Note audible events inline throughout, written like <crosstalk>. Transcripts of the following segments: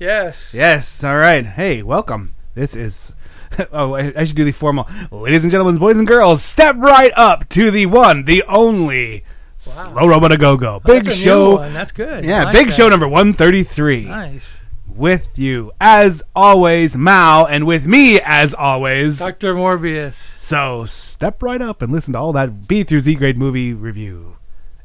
Yes. Yes. All right. Hey, welcome. This is. <laughs> Oh, I I should do the formal. Ladies and gentlemen, boys and girls, step right up to the one, the only. Wow. Slow Robot a Go Go. Big that's show. one. That's good. Yeah, like big that. show number 133. Nice. With you, as always, Mao, and with me, as always. Dr. Morbius. So step right up and listen to all that B through Z grade movie review.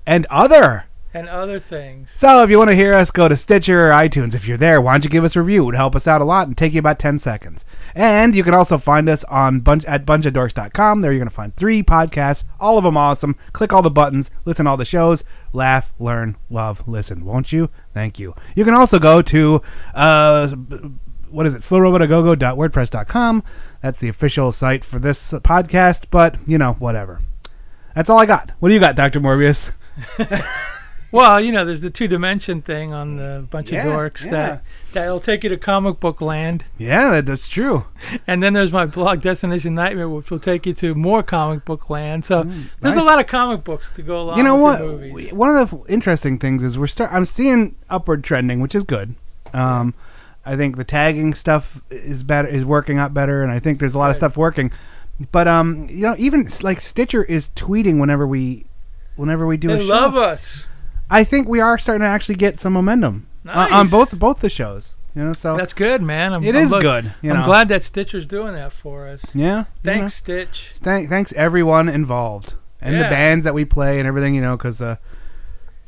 And other. And other things. So if you want to hear us, go to Stitcher or iTunes. If you're there, why don't you give us a review? It would help us out a lot and take you about 10 seconds. And you can also find us on bunch at bunchofdorks.com. There you're going to find three podcasts, all of them awesome. Click all the buttons, listen to all the shows, laugh, learn, love, listen. Won't you? Thank you. You can also go to uh, what is it? slowrobotagogo.wordpress.com. That's the official site for this podcast. But you know, whatever. That's all I got. What do you got, Doctor Morbius? <laughs> <laughs> Well, you know, there's the two dimension thing on the bunch Yeah, of dorks yeah. that that'll take you to comic book land. Yeah, that, that's true. And then there's my blog Destination Nightmare which will take you to more comic book land. So there's nice. a lot of comic books to go along you know with what? One of the f- interesting things is we're start. I'm seeing upward trending, which is good. Um, I think the tagging stuff is better, is working out better, and I think there's a lot of stuff working. But um, you know, even like Stitcher is tweeting whenever we, whenever we do They a show. They love us. I think we are starting to actually get some momentum on- on both both the shows. You know, so That's good, man. I'm, It I'm is look- good, you I'm know. glad that Stitcher's doing that for us. yeah. you Thanks, know. Stitch. Thank, thanks everyone involved and the bands that we play and everything. You know, because uh,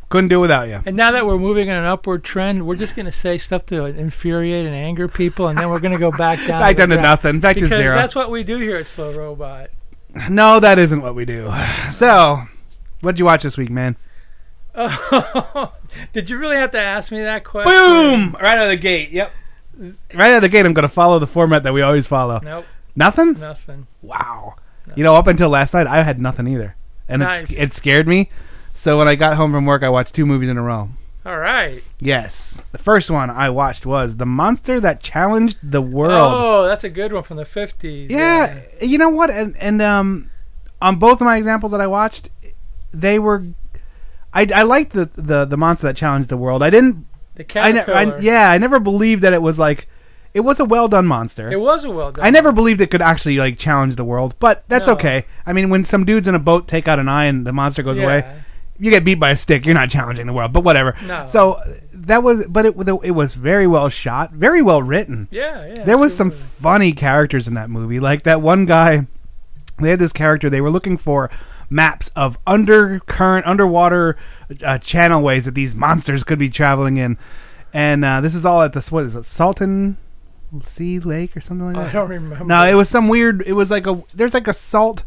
couldn't do it without you. And now that we're moving in an upward trend, we're just going to say stuff to infuriate and anger people, and then we're going to go back down. <laughs> Back down to nothing. Back to zero. that's what we do here at Slow Robot. <sighs> No, that isn't what we do. <sighs> So, what did you watch this week, man? Oh, <laughs> did you really have to ask me that question? Boom! Right out of the gate. Yep. Right out of the gate, I'm going to follow the format that we always follow. Nope, Nothing? nothing. Wow. No. You know, up until last night, I had nothing either, and Nice. it, it scared me. So when I got home from work, I watched two movies in a row. All right. Yes, the first one I watched was The Monster That Challenged the World. Oh, that's a good one from the 50s. Yeah, you know what? And and um, on both of my examples that I watched, they were. I I liked the the the monster that challenged the world. I didn't. The I, ne- I yeah. I never believed that it was like. It was a well done monster. It was a well done. I never believed it could actually like challenge the world, but that's No. okay. I mean, when some dudes in a boat take out an eye and the monster goes yeah. away, you get beat by a stick. You're not challenging the world, but whatever. No. So that was, but it it was very well shot, very well written Yeah, yeah. there was some funny characters in that movie. Like that one guy, they had this character. They were looking for maps of undercurrent, underwater uh, channelways that these monsters could be traveling in. And uh, this is all at the what is it, Salton Sea Lake or something like that? I don't remember. No, it was some weird. It was like a there's like a salt.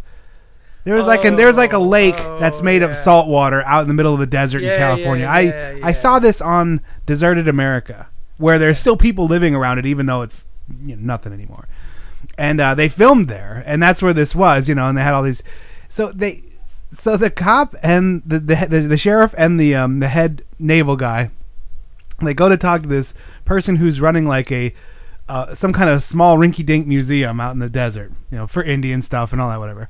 There There's like a there's like a Oh, lake oh, that's made yeah. of salt water out in the middle of the desert Yeah, in California. yeah, I I saw this on Deserted America, where there's still people living around it, even though it's you know, nothing anymore. And uh, they filmed there, and that's where this was, you know. And they had all these, so they, so the cop and the the the, the sheriff and the um the head naval guy, they go to talk to this person who's running like a uh, some kind of small rinky-dink museum out in the desert, you know, for Indian stuff and all that, whatever.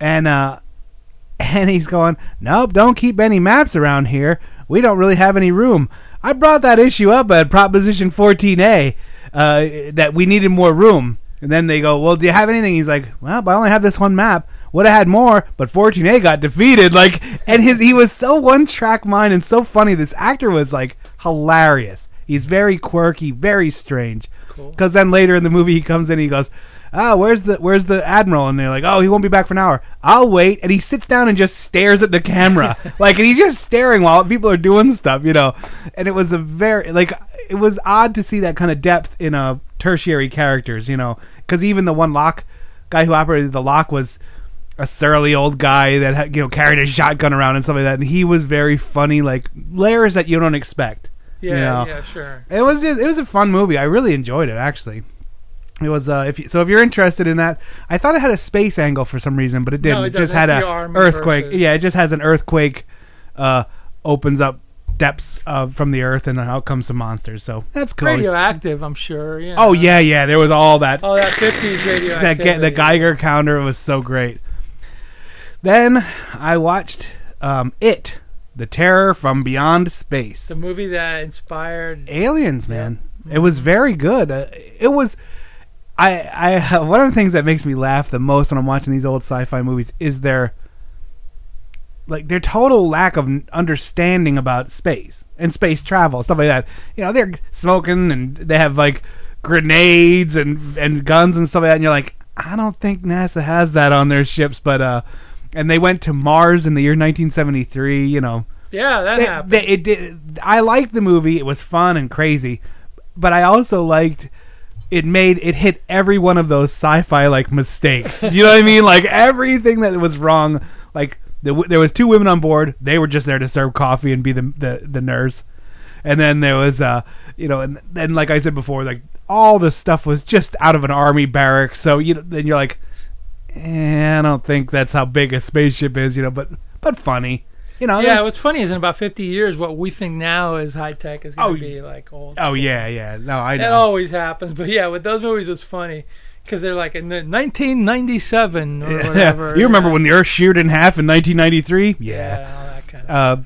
And uh, <laughs> and he's going, nope, don't keep any maps around here. We don't really have any room. I brought that issue up at Proposition 14A uh, that we needed more room. And then they go, well, do you have anything? He's like, well, I only have this one map. Would have had more, but 14A got defeated. Like, and his he was so one-track mind and so funny. This actor was like hilarious. He's very quirky, very strange. Cool. Because then later in the movie he comes in and he goes, "Ah, where's the where's the admiral?" And they're like, "Oh, he won't be back for an hour. I'll wait." And he sits down and just stares at the camera, <laughs> like, and he's just staring while people are doing stuff, you know. And it was a very like it was odd to see that kind of depth in a tertiary characters, you know, because even the one lock guy who operated the lock was a surly old guy that had, you know carried a shotgun around and stuff like that, and he was very funny, like layers that you don't expect. Yeah, you know? yeah, sure. It was just, it was a fun movie. I really enjoyed it actually. It was uh if you, so if you're interested in that, I thought it had a space angle for some reason, but it didn't. No, it just had a earthquake. versus- Yeah, it just has an earthquake uh opens up depths uh, from the earth and then out comes some monsters. So that's cool. Radioactive, I'm sure. Yeah. Oh yeah, yeah, there was all that Oh, that 50s that radioactivity. ga- the Geiger counter was so great. Then I watched um It, The Terror from Beyond Space. The movie that inspired. Aliens, man. It was very good. Uh, it was. I I <laughs> one of the things that makes me laugh the most when I'm watching these old sci-fi movies is their like their total lack of understanding about space and space travel stuff like that. You know, they're smoking and they have like grenades and and guns and stuff like that, and you're like, I don't think NASA has that on their ships, but uh, and they went to Mars in the year 1973. You know, Yeah, that they- happened. they- it did. I liked the movie. It was fun and crazy, but I also liked it. Made it hit every one of those sci-fi like mistakes. you know what I mean? <laughs> Like everything that was wrong. Like the, there was two women on board. They were just there to serve coffee and be the the, the nurse. And then there was uh you know and then like I said before like all the stuff was just out of an army barracks. So you then you're like eh, I don't think that's how big a spaceship is, you know, but but funny. You know, yeah, what's funny is in about 50 years, what we think now is high tech is going Oh, to be like old. Oh yeah, yeah. No, I That know. always happens, but yeah, with those movies it's funny because they're like in the 1997 or Yeah. whatever. <laughs> You remember yeah. when the Earth sheared in half in 1993? Yeah, all that kind of.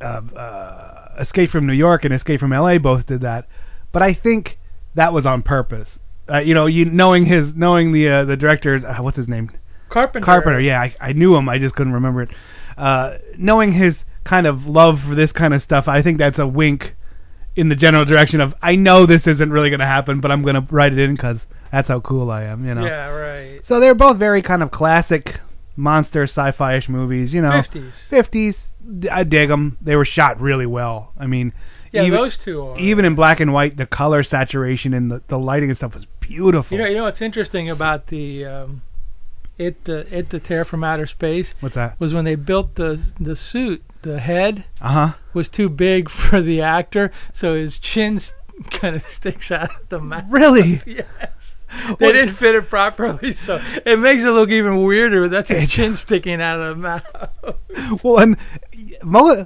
Uh, uh, uh, Escape from New York and Escape from L.A. both did that, but I think that was on purpose. Uh, you know, you knowing his, knowing the uh, the director's, uh, what's his name? Carpenter. Carpenter. Yeah, I, I knew him. I just couldn't remember it. Uh, knowing his kind of love for this kind of stuff, I think that's a wink in the general direction of I know this isn't really going to happen, but I'm going to write it in because that's how cool I am. You know. Yeah, right. So they're both very kind of classic monster sci-fi-ish movies. You know, 50s. 50s. I dig them. They were shot really well. I mean, Yeah, even, those two are. even in black and white, the color saturation and the, the lighting and stuff was beautiful. You know, you know what's interesting about the um, it the it the Terror from Outer Space What's that? was when they built the the suit, the head Uh huh. was too big <laughs> for the actor, so his chin <laughs> kind of sticks out of the mouth. Really? <laughs> yes. They didn't fit it properly, so it makes it look even weirder. That's his chin sticking out of the mouth. Well, and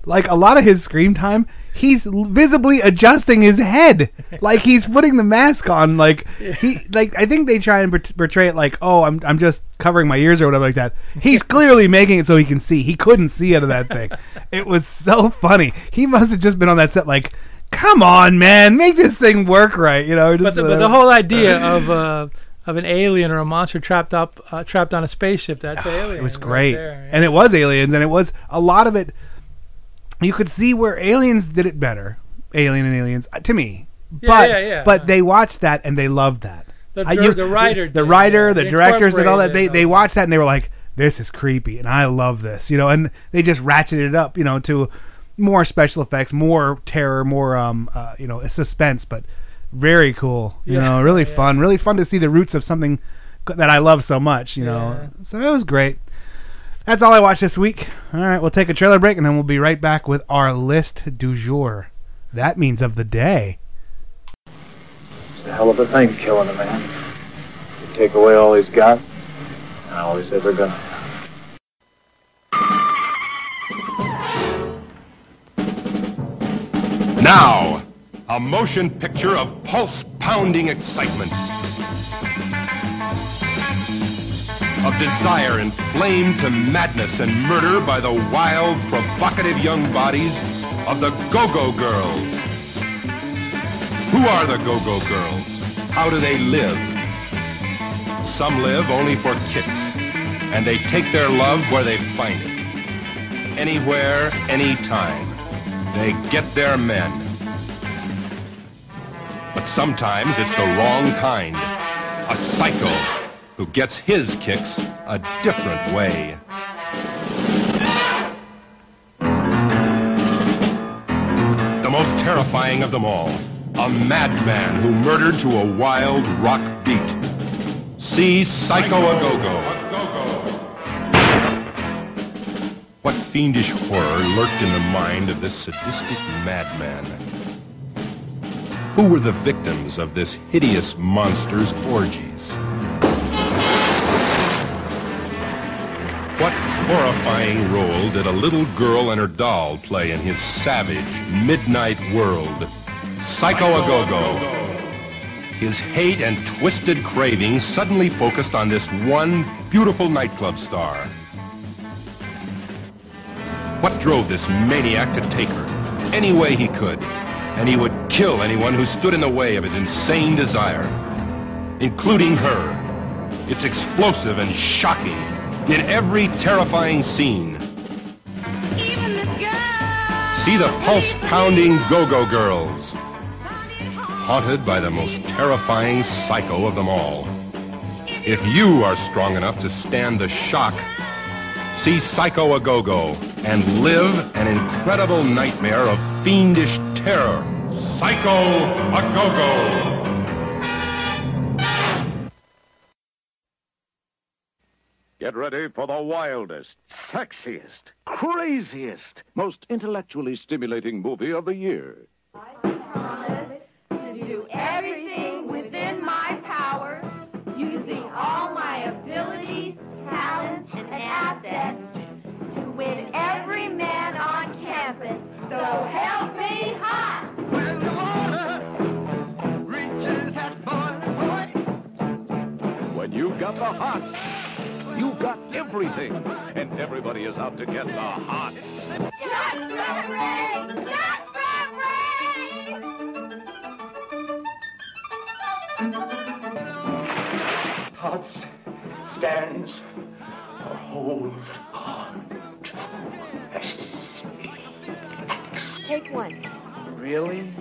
like a lot of his screen time, he's visibly adjusting his head, <laughs> like he's putting the mask on. Like he, like I think they try and portray it like, oh, I'm I'm just covering my ears or whatever like that. He's <laughs> clearly making it so he can see. He couldn't see out of that thing. <laughs> It was so funny. He must have just been on that set like. Come on, man, make this thing work right, you know. but the, uh, but the whole idea of uh, of an alien or a monster trapped up uh, trapped on a spaceship that's alien. <sighs> It was right great, there, yeah. and it was aliens, and it was a lot of it. You could see where aliens did it better, Alien and Aliens, uh, to me. Yeah, but yeah, yeah. but they watched that and they loved that. The, I- you- the writer, the did, writer, the directors, and all that. They they watched that and they were like, "This is creepy," and I love this, you know. And they just ratcheted it up, you know, to more special effects, more terror, more um, uh, you know, suspense, but very cool, you Yeah, know, really <laughs> yeah. fun, really fun to see the roots of something that I love so much, you know. So it was great. That's all I watched this week. All right, we'll take a trailer break and then we'll be right back with our list du jour. That means of the day. It's a hell of a thing, killing a man. You take away all he's got, and all he's ever gonna have. Now, a motion picture of pulse pounding excitement. Of desire inflamed to madness and murder by the wild, provocative young bodies of the Go Go Girls. Who are the Go Go Girls? How do they live? Some live only for kicks, and they take their love where they find it. Anywhere, anytime. They get their men. But sometimes it's the wrong kind. A psycho who gets his kicks a different way. The most terrifying of them all. A madman who murdered to a wild rock beat. See Psycho A Go-Go. What fiendish horror lurked in the mind of this sadistic madman? who were the victims of this hideous monster's orgies. What horrifying role did a little girl and her doll play in his savage midnight world? Psycho A Go Go. His hate and twisted cravings suddenly focused on this one beautiful nightclub star. What drove this maniac to take her? Any way he could. And he would kill anyone who stood in the way of his insane desire, including her. It's explosive and shocking in every terrifying scene. See the pulse pounding Go Go Girls. Haunted by the most terrifying psycho of them all. If you are strong enough to stand the shock, see Psycho A Go Go and live an incredible nightmare of fiendish terror. Psycho A Go Go. Get ready for the wildest, sexiest, craziest, most intellectually stimulating movie of the year. I promise to do everything within my power, using all my abilities, talents, and assets to win every man on campus. So help me hot! When the water reaches that boiling point, when you've got the hots, you've got everything. And everybody is out to get the hots. Just for Ray! Just Hots stands for hold on to S. Take one. Really?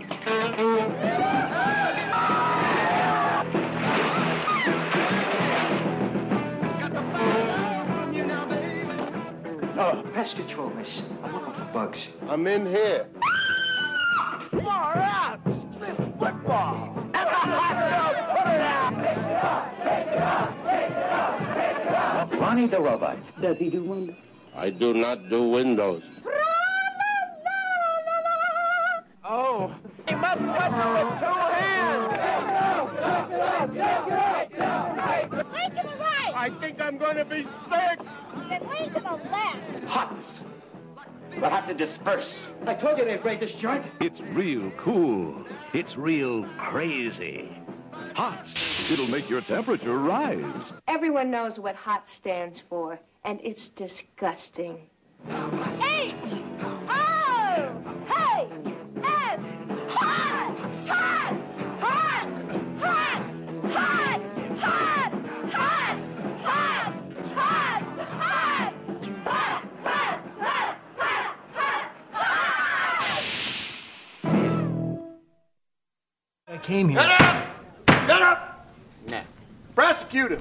Oh, pest control, miss. I'm looking for bugs. I'm in here. More rats! Football! And the hot put it out! It! Ronnie the robot. Does he do windows? I do not do windows. Oh. He must touch it with two hands! It it it! I think I'm going to be sick. Then lean to the left! Hots. We'll have to disperse. I told you they'd break this joint. It's real cool. It's real crazy. Hots. It'll make your temperature rise. Everyone knows what HOT stands for, and it's disgusting. H came here. Shut up! Shut up! Nah. Prosecute him.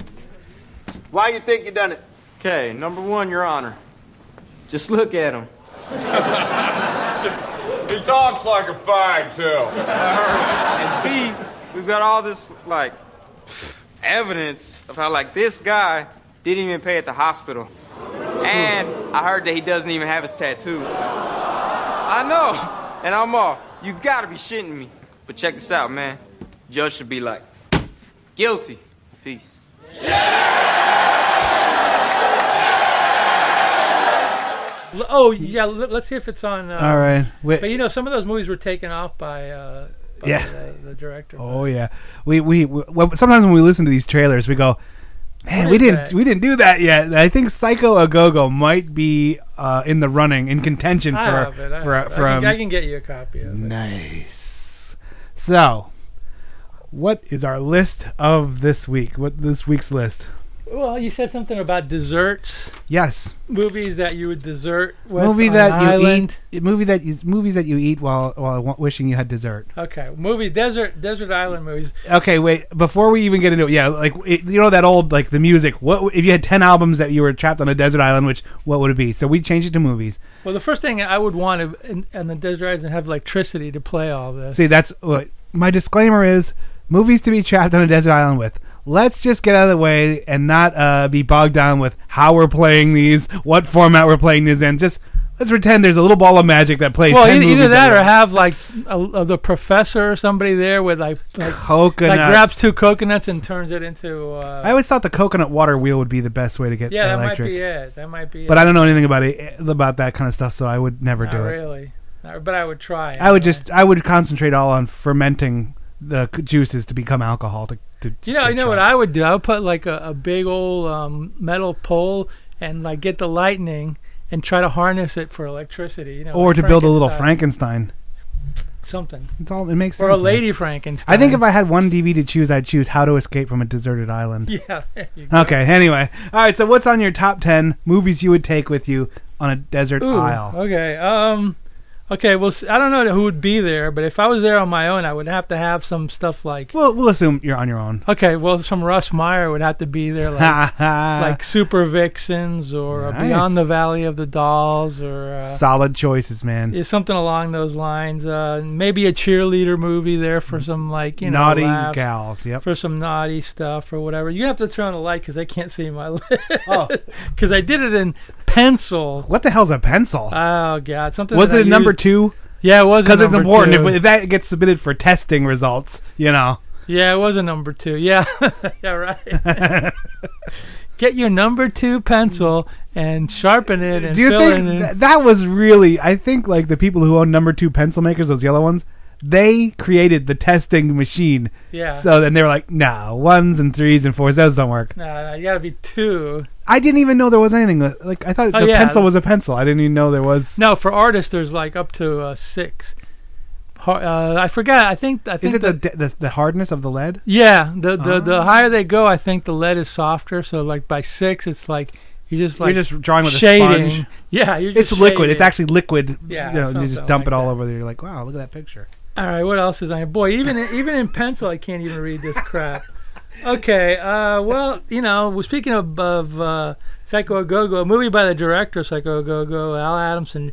Why you think you done it? Okay, number one, Your Honor. Just look at him. He talks like a fag, too. And B, we've got all this, like, evidence of how, like, this guy didn't even pay at the hospital. And I heard that he doesn't even have his tattoo. I know. And I'm all, you gotta be shitting me. But check this out, man. Judge should be like, guilty. Peace. L- Oh yeah, l- let's see if it's on. Uh, All right. Wait. But you know, some of those movies were taken off by, uh, by Yeah. the, the director. Oh yeah, we, we we well, sometimes when we listen to these trailers, we go, man, What we is didn't that?" we didn't do that yet. I think Psycho A Go Go might be uh, in the running, in contention I for have it. I, for have it. I from. can, I can get you a copy of it. Nice. So, what is our list of this week? What this week's list? Well, you said something about desserts, Yes, movies that you would dessert with movie that you island. eat. Movie that you, movies that you eat while while wishing you had dessert. Okay, movie desert desert island movies. Okay, wait. Before we even get into it, yeah, like it, you know that old like the music. What if you had ten albums that you were trapped on a desert island? Which what would it be? So we changed it to movies. Well, the first thing I would want to, in, in the desert island have electricity to play all this. See, that's what my disclaimer is: movies to be trapped on a desert island with. Let's just get out of the way and not uh, be bogged down with how we're playing these, what format we're playing these in. Just let's pretend there's a little ball of magic that plays. Well, 10 either, either that or have like a, a, the professor or somebody there with like, like coconut. like grabs two coconuts and turns it into. Uh, I always thought the coconut water wheel would be the best way to get yeah, that electric. might be it. That might be. But it. I don't know anything about it about that kind of stuff, so I would never Not do it. really. But I would try. I would just I would concentrate all on fermenting the juices to become alcohol to to. You know, you know what I would do? I would put like a, a big old um, metal pole and like get the lightning and try to harness it for electricity. You know, or like to build a little Frankenstein. Something. It's all it makes Or sense. a man. lady Frankenstein. I think if I had one DVD to choose, I'd choose How to Escape from a Deserted Island. <laughs> Yeah. You. Okay. Anyway, all right. So what's on your top ten movies you would take with you on a desert Ooh, isle? Okay. Um. Okay. Well, I don't know who would be there, but if I was there on my own, I would have to have some stuff like. Well, we'll assume you're on your own. Okay. Well, some Russ Meyer would have to be there, like <laughs> like Super Vixens or Nice. Beyond the Valley of the Dolls or. Uh, Solid choices, man. Yeah, something along those lines. Uh, maybe a cheerleader movie there for some like you know Naughty laughs, gals. Yep. for some naughty stuff or whatever. You have to turn on the light because I can't see my list. Oh. <laughs> Because I did it in pencil. What the hell's a pencil? Oh God, something. was that it number two? Yeah, it was Because it's important. If, if that gets submitted for testing results, you know. Yeah, it was a number two. Yeah, <laughs> yeah, right. <laughs> Get your number two pencil and sharpen it and Do you think it in. th- that was really? I think like the people who own number two pencil makers, those yellow ones, they created the testing machine. Yeah. So then they were like, no, ones and threes and fours, those don't work. no, no, you gotta be two. I didn't even know there was anything like I thought Oh, the yeah. pencil was a pencil. I didn't even know there was. No, for artists, there's like up to uh, six. Uh, I forgot. I think. I think Is it the, the the hardness of the lead? Yeah, the the the Ah. higher they go, I think the lead is softer. So like by six, it's like you just like you're just drawing with a shading. sponge. <laughs> Yeah, you're just It's liquid. shading. It's actually liquid. Yeah, You know, you just dump like it all that. over there. You're like, wow, look at that picture. All right, what else is on here? Boy, even in, even in pencil, I can't even read this crap. Okay, uh, well, you know, well, speaking of, of uh, Psycho Go a movie by the director of Psycho Go, Al Adamson,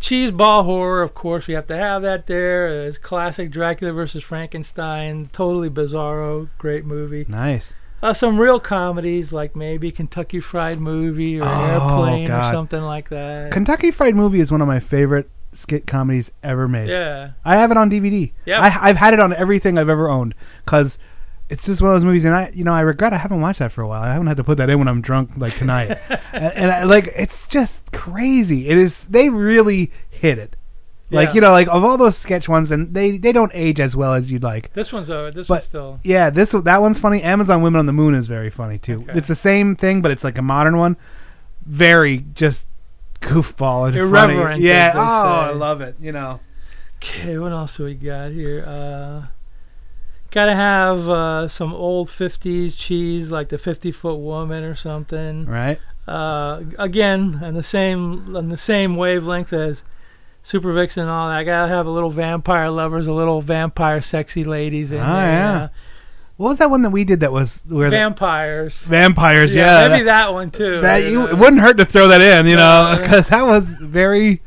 cheese ball horror. Of course, we have to have that there. It's classic Dracula versus Frankenstein, totally bizarro, great movie. Nice. Uh, some real comedies like maybe Kentucky Fried Movie or Oh, Airplane God. or something like that. Kentucky Fried Movie is one of my favorite skit comedies ever made. Yeah. I have it on DVD. Yeah. I, I've had it on everything I've ever owned because it's just one of those movies, and I, you know, I regret I haven't watched that for a while. I haven't had to put that in when I'm drunk like tonight, <laughs> and, and I, like it's just crazy. It is. They really hit it. Like Yeah. you know, like of all those sketch ones, and they they don't age as well as you'd like. This one's uh, this But one's still. yeah, this that one's funny. Amazon Women on the Moon is very funny too. Okay. It's the same thing, but it's like a modern one. Very just goofball and Irreverent, funny. Yeah. Oh, I love it. You know. Okay, what else do we got here? Uh, gotta have uh, some old '50s cheese, like the 50 Foot Woman or something. Right. Uh, again, on the same on the same wavelength as Super Vixen and all that. I gotta have a little vampire lovers, a little vampire sexy ladies in Oh, there. yeah. What was that one that we did that was where the- Vampires. vampires? Yeah. maybe that, one too. That you know. it wouldn't hurt to throw that in, you know, because that was very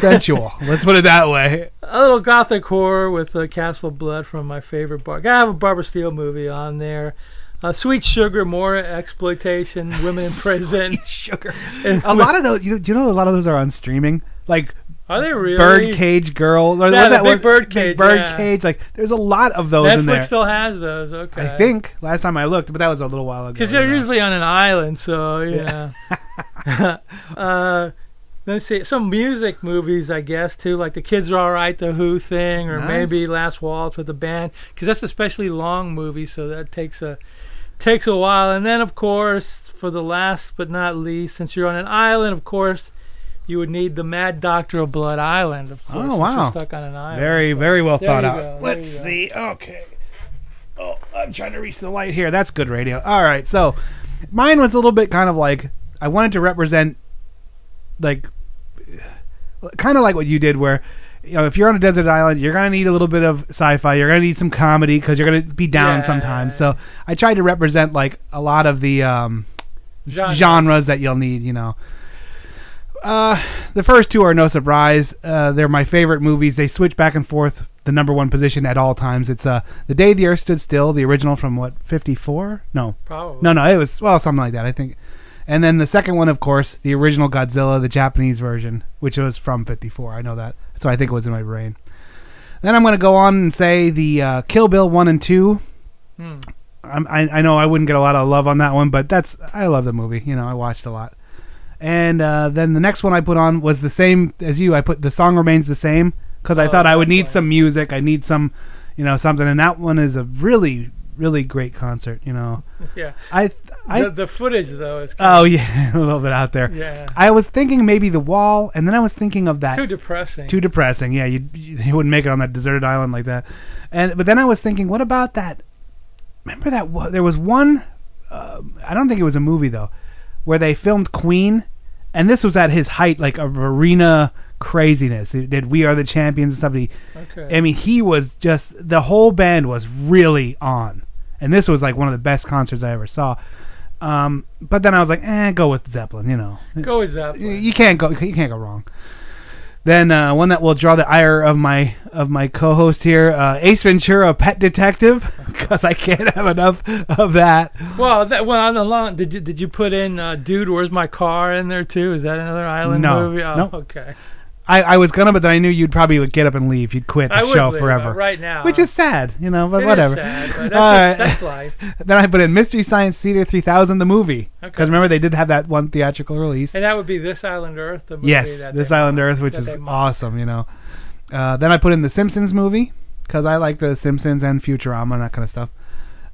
sensual. <laughs> Let's put it that way. a little gothic horror with uh, Castle Blood from my favorite bar. Gotta have a Barbara Steele movie on there. Uh, Sweet Sugar, more exploitation, women in prison. <laughs> Sugar. <laughs> And A lot of those, you, do you know, a lot of those are on streaming. Like Are they really? Birdcage Girl. Or Yeah, that Big? Birdcage, Big yeah. Birdcage. Like there's a lot of those in there. Netflix there. still has those. Okay. I think last time I looked, but that was a little while ago. Because they're you know. usually on an island, so Yeah. yeah. <laughs> uh, let's see, some music movies, I guess, too, like The Kids Are Alright, The Who thing, or Nice. maybe Last Waltz with the band, because that's especially long movie, so that takes a takes a while. And then, of course, for the last but not least, since you're on an island, of course, you would need the Mad Doctor of Blood Island, of course. Oh, wow. stuck on an island. Very, very well There thought out. go, Let's see. Okay. Oh, I'm trying to reach the light here. That's good radio. All right. So, mine was a little bit kind of like I wanted to represent, like, kind of like what you did, where you know if you're on a desert island, you're gonna need a little bit of sci-fi. You're gonna need some comedy because you're gonna be down Yeah. sometimes. So I tried to represent like a lot of the um, Genres. genres that you'll need. You know. Uh, the first two are no surprise. Uh, they're my favorite movies. They switch back and forth the number one position at all times. It's uh, The Day the Earth Stood Still, the original from what 54? No, Probably. no, no. It was well something like that. I think And then the second one, of course, the original Godzilla, the Japanese version, which was from '54. I know that, so I think it was in my brain. Then I'm going to go on and say the uh, Kill Bill one and two. Hmm. I'm, I I know I wouldn't get a lot of love on that one, but that's I love the movie. You know, I watched a lot. And uh, then the next one I put on was the same as you. I put the song remains the same because I Oh, thought I would need right. some music. I need some, you know, something. And that one is a really really great concert. You know, <laughs> Yeah. I I the, the footage though is oh <laughs> yeah a little bit out there. Yeah. I was thinking maybe the wall, and then I was thinking of that too depressing. too depressing. Yeah, you you wouldn't make it on that deserted island like that. And but then I was thinking, what about that? Remember that there was one. Uh, I don't think it was a movie though, where they filmed Queen, and this was at his height, like of arena craziness. He did "We Are the Champions" and stuff. He, Okay. I mean, he was just the whole band was really on, and this was like one of the best concerts I ever saw. Um, but then I was like, eh, go with Zeppelin, you know. Go with Zeppelin. You can't go. You can't go wrong. Then uh, one that will draw the ire of my of my co-host here, uh, Ace Ventura, Pet Detective, <laughs> because I can't have enough of that. Well, that well on the long did you did you put in uh, Dude, Where's My Car in there too? Is that another island No, movie? Oh, no. okay. I, I was gonna, but then I knew you'd probably would get up and leave. You'd quit the I show forever. uh, right now. which is sad, you know. But It whatever. sad, but that's All just- that's life. <laughs> then I put in Mystery Science Theater 3000, the movie, because Okay. remember they did have that one theatrical release. And that would be This Island Earth, the movie Yes, This Island mocked- Earth, which is awesome, you know. Uh, then I put in the Simpsons movie because I like the Simpsons and Futurama and that kind of stuff.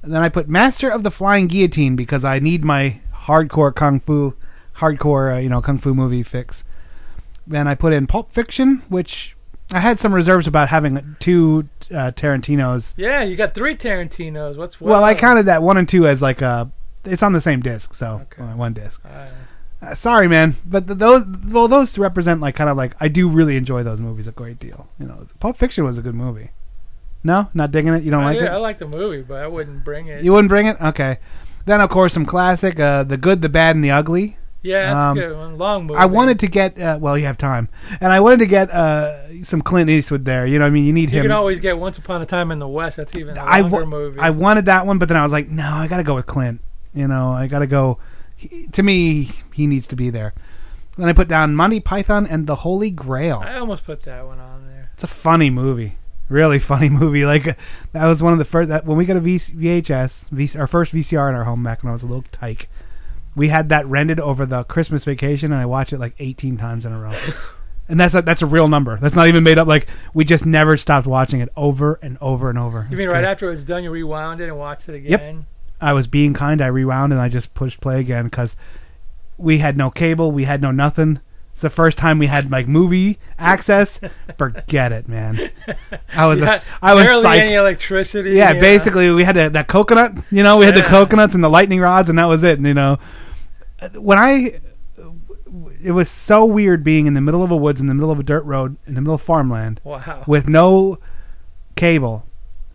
And then I put Master of the Flying Guillotine because I need my hardcore kung fu, hardcore uh, you know kung fu movie fix. Then I put in Pulp Fiction, which I had some reserves about having two uh, Tarantinos. Yeah, you got three Tarantinos. What's Well, I counted that one and two as like a. It's on the same disc, so uh, one disc. Uh, Uh, sorry, man, but th- those well, those represent like kind of like I do really enjoy those movies a great deal. You know, Pulp Fiction was a good movie. No, not digging it. You don't I, like yeah, I like the movie, but I wouldn't bring it. You wouldn't bring it. Okay. Then of course some classic, uh, the good, the bad, and the ugly. Yeah, that's um, a good one. Long movie. I wanted to get uh, well, you have time, and I wanted to get uh, some Clint Eastwood there. You know, what I mean, you need You him. You can always get Once Upon a Time in the West. That's even a I, longer movie. I wanted that one, but then I was like, no, I got to go with Clint. You know, I got to go. He, to me, he needs to be there. Then I put down Monty Python and the Holy Grail. I almost put that one on there. It's a funny movie, really funny <laughs> movie. Like uh, that was one of the first that when we got a v- VHS, v- our first VCR in our home back when I was a little tyke. We had that rented over the Christmas vacation, and I watched it like 18 times in a row. <laughs> And that's a, that's a real number. That's not even made up. Like we just never stopped watching it over and over and over. You mean right after it was done, you rewound it and watched it again? Yep. I was being kind. I rewound and I just pushed play again because we had no cable. We had no nothing. It's the first time we had like movie access. <laughs> Forget it, man. <laughs> I was a- Yeah, I was barely like- any electricity. Yeah, know. basically we had a, that coconut. You know, we had the coconuts and the lightning rods, and that was it. And, you know, when I, it was so weird being in the middle of a woods, in the middle of a dirt road, in the middle of farmland, Wow. with no cable.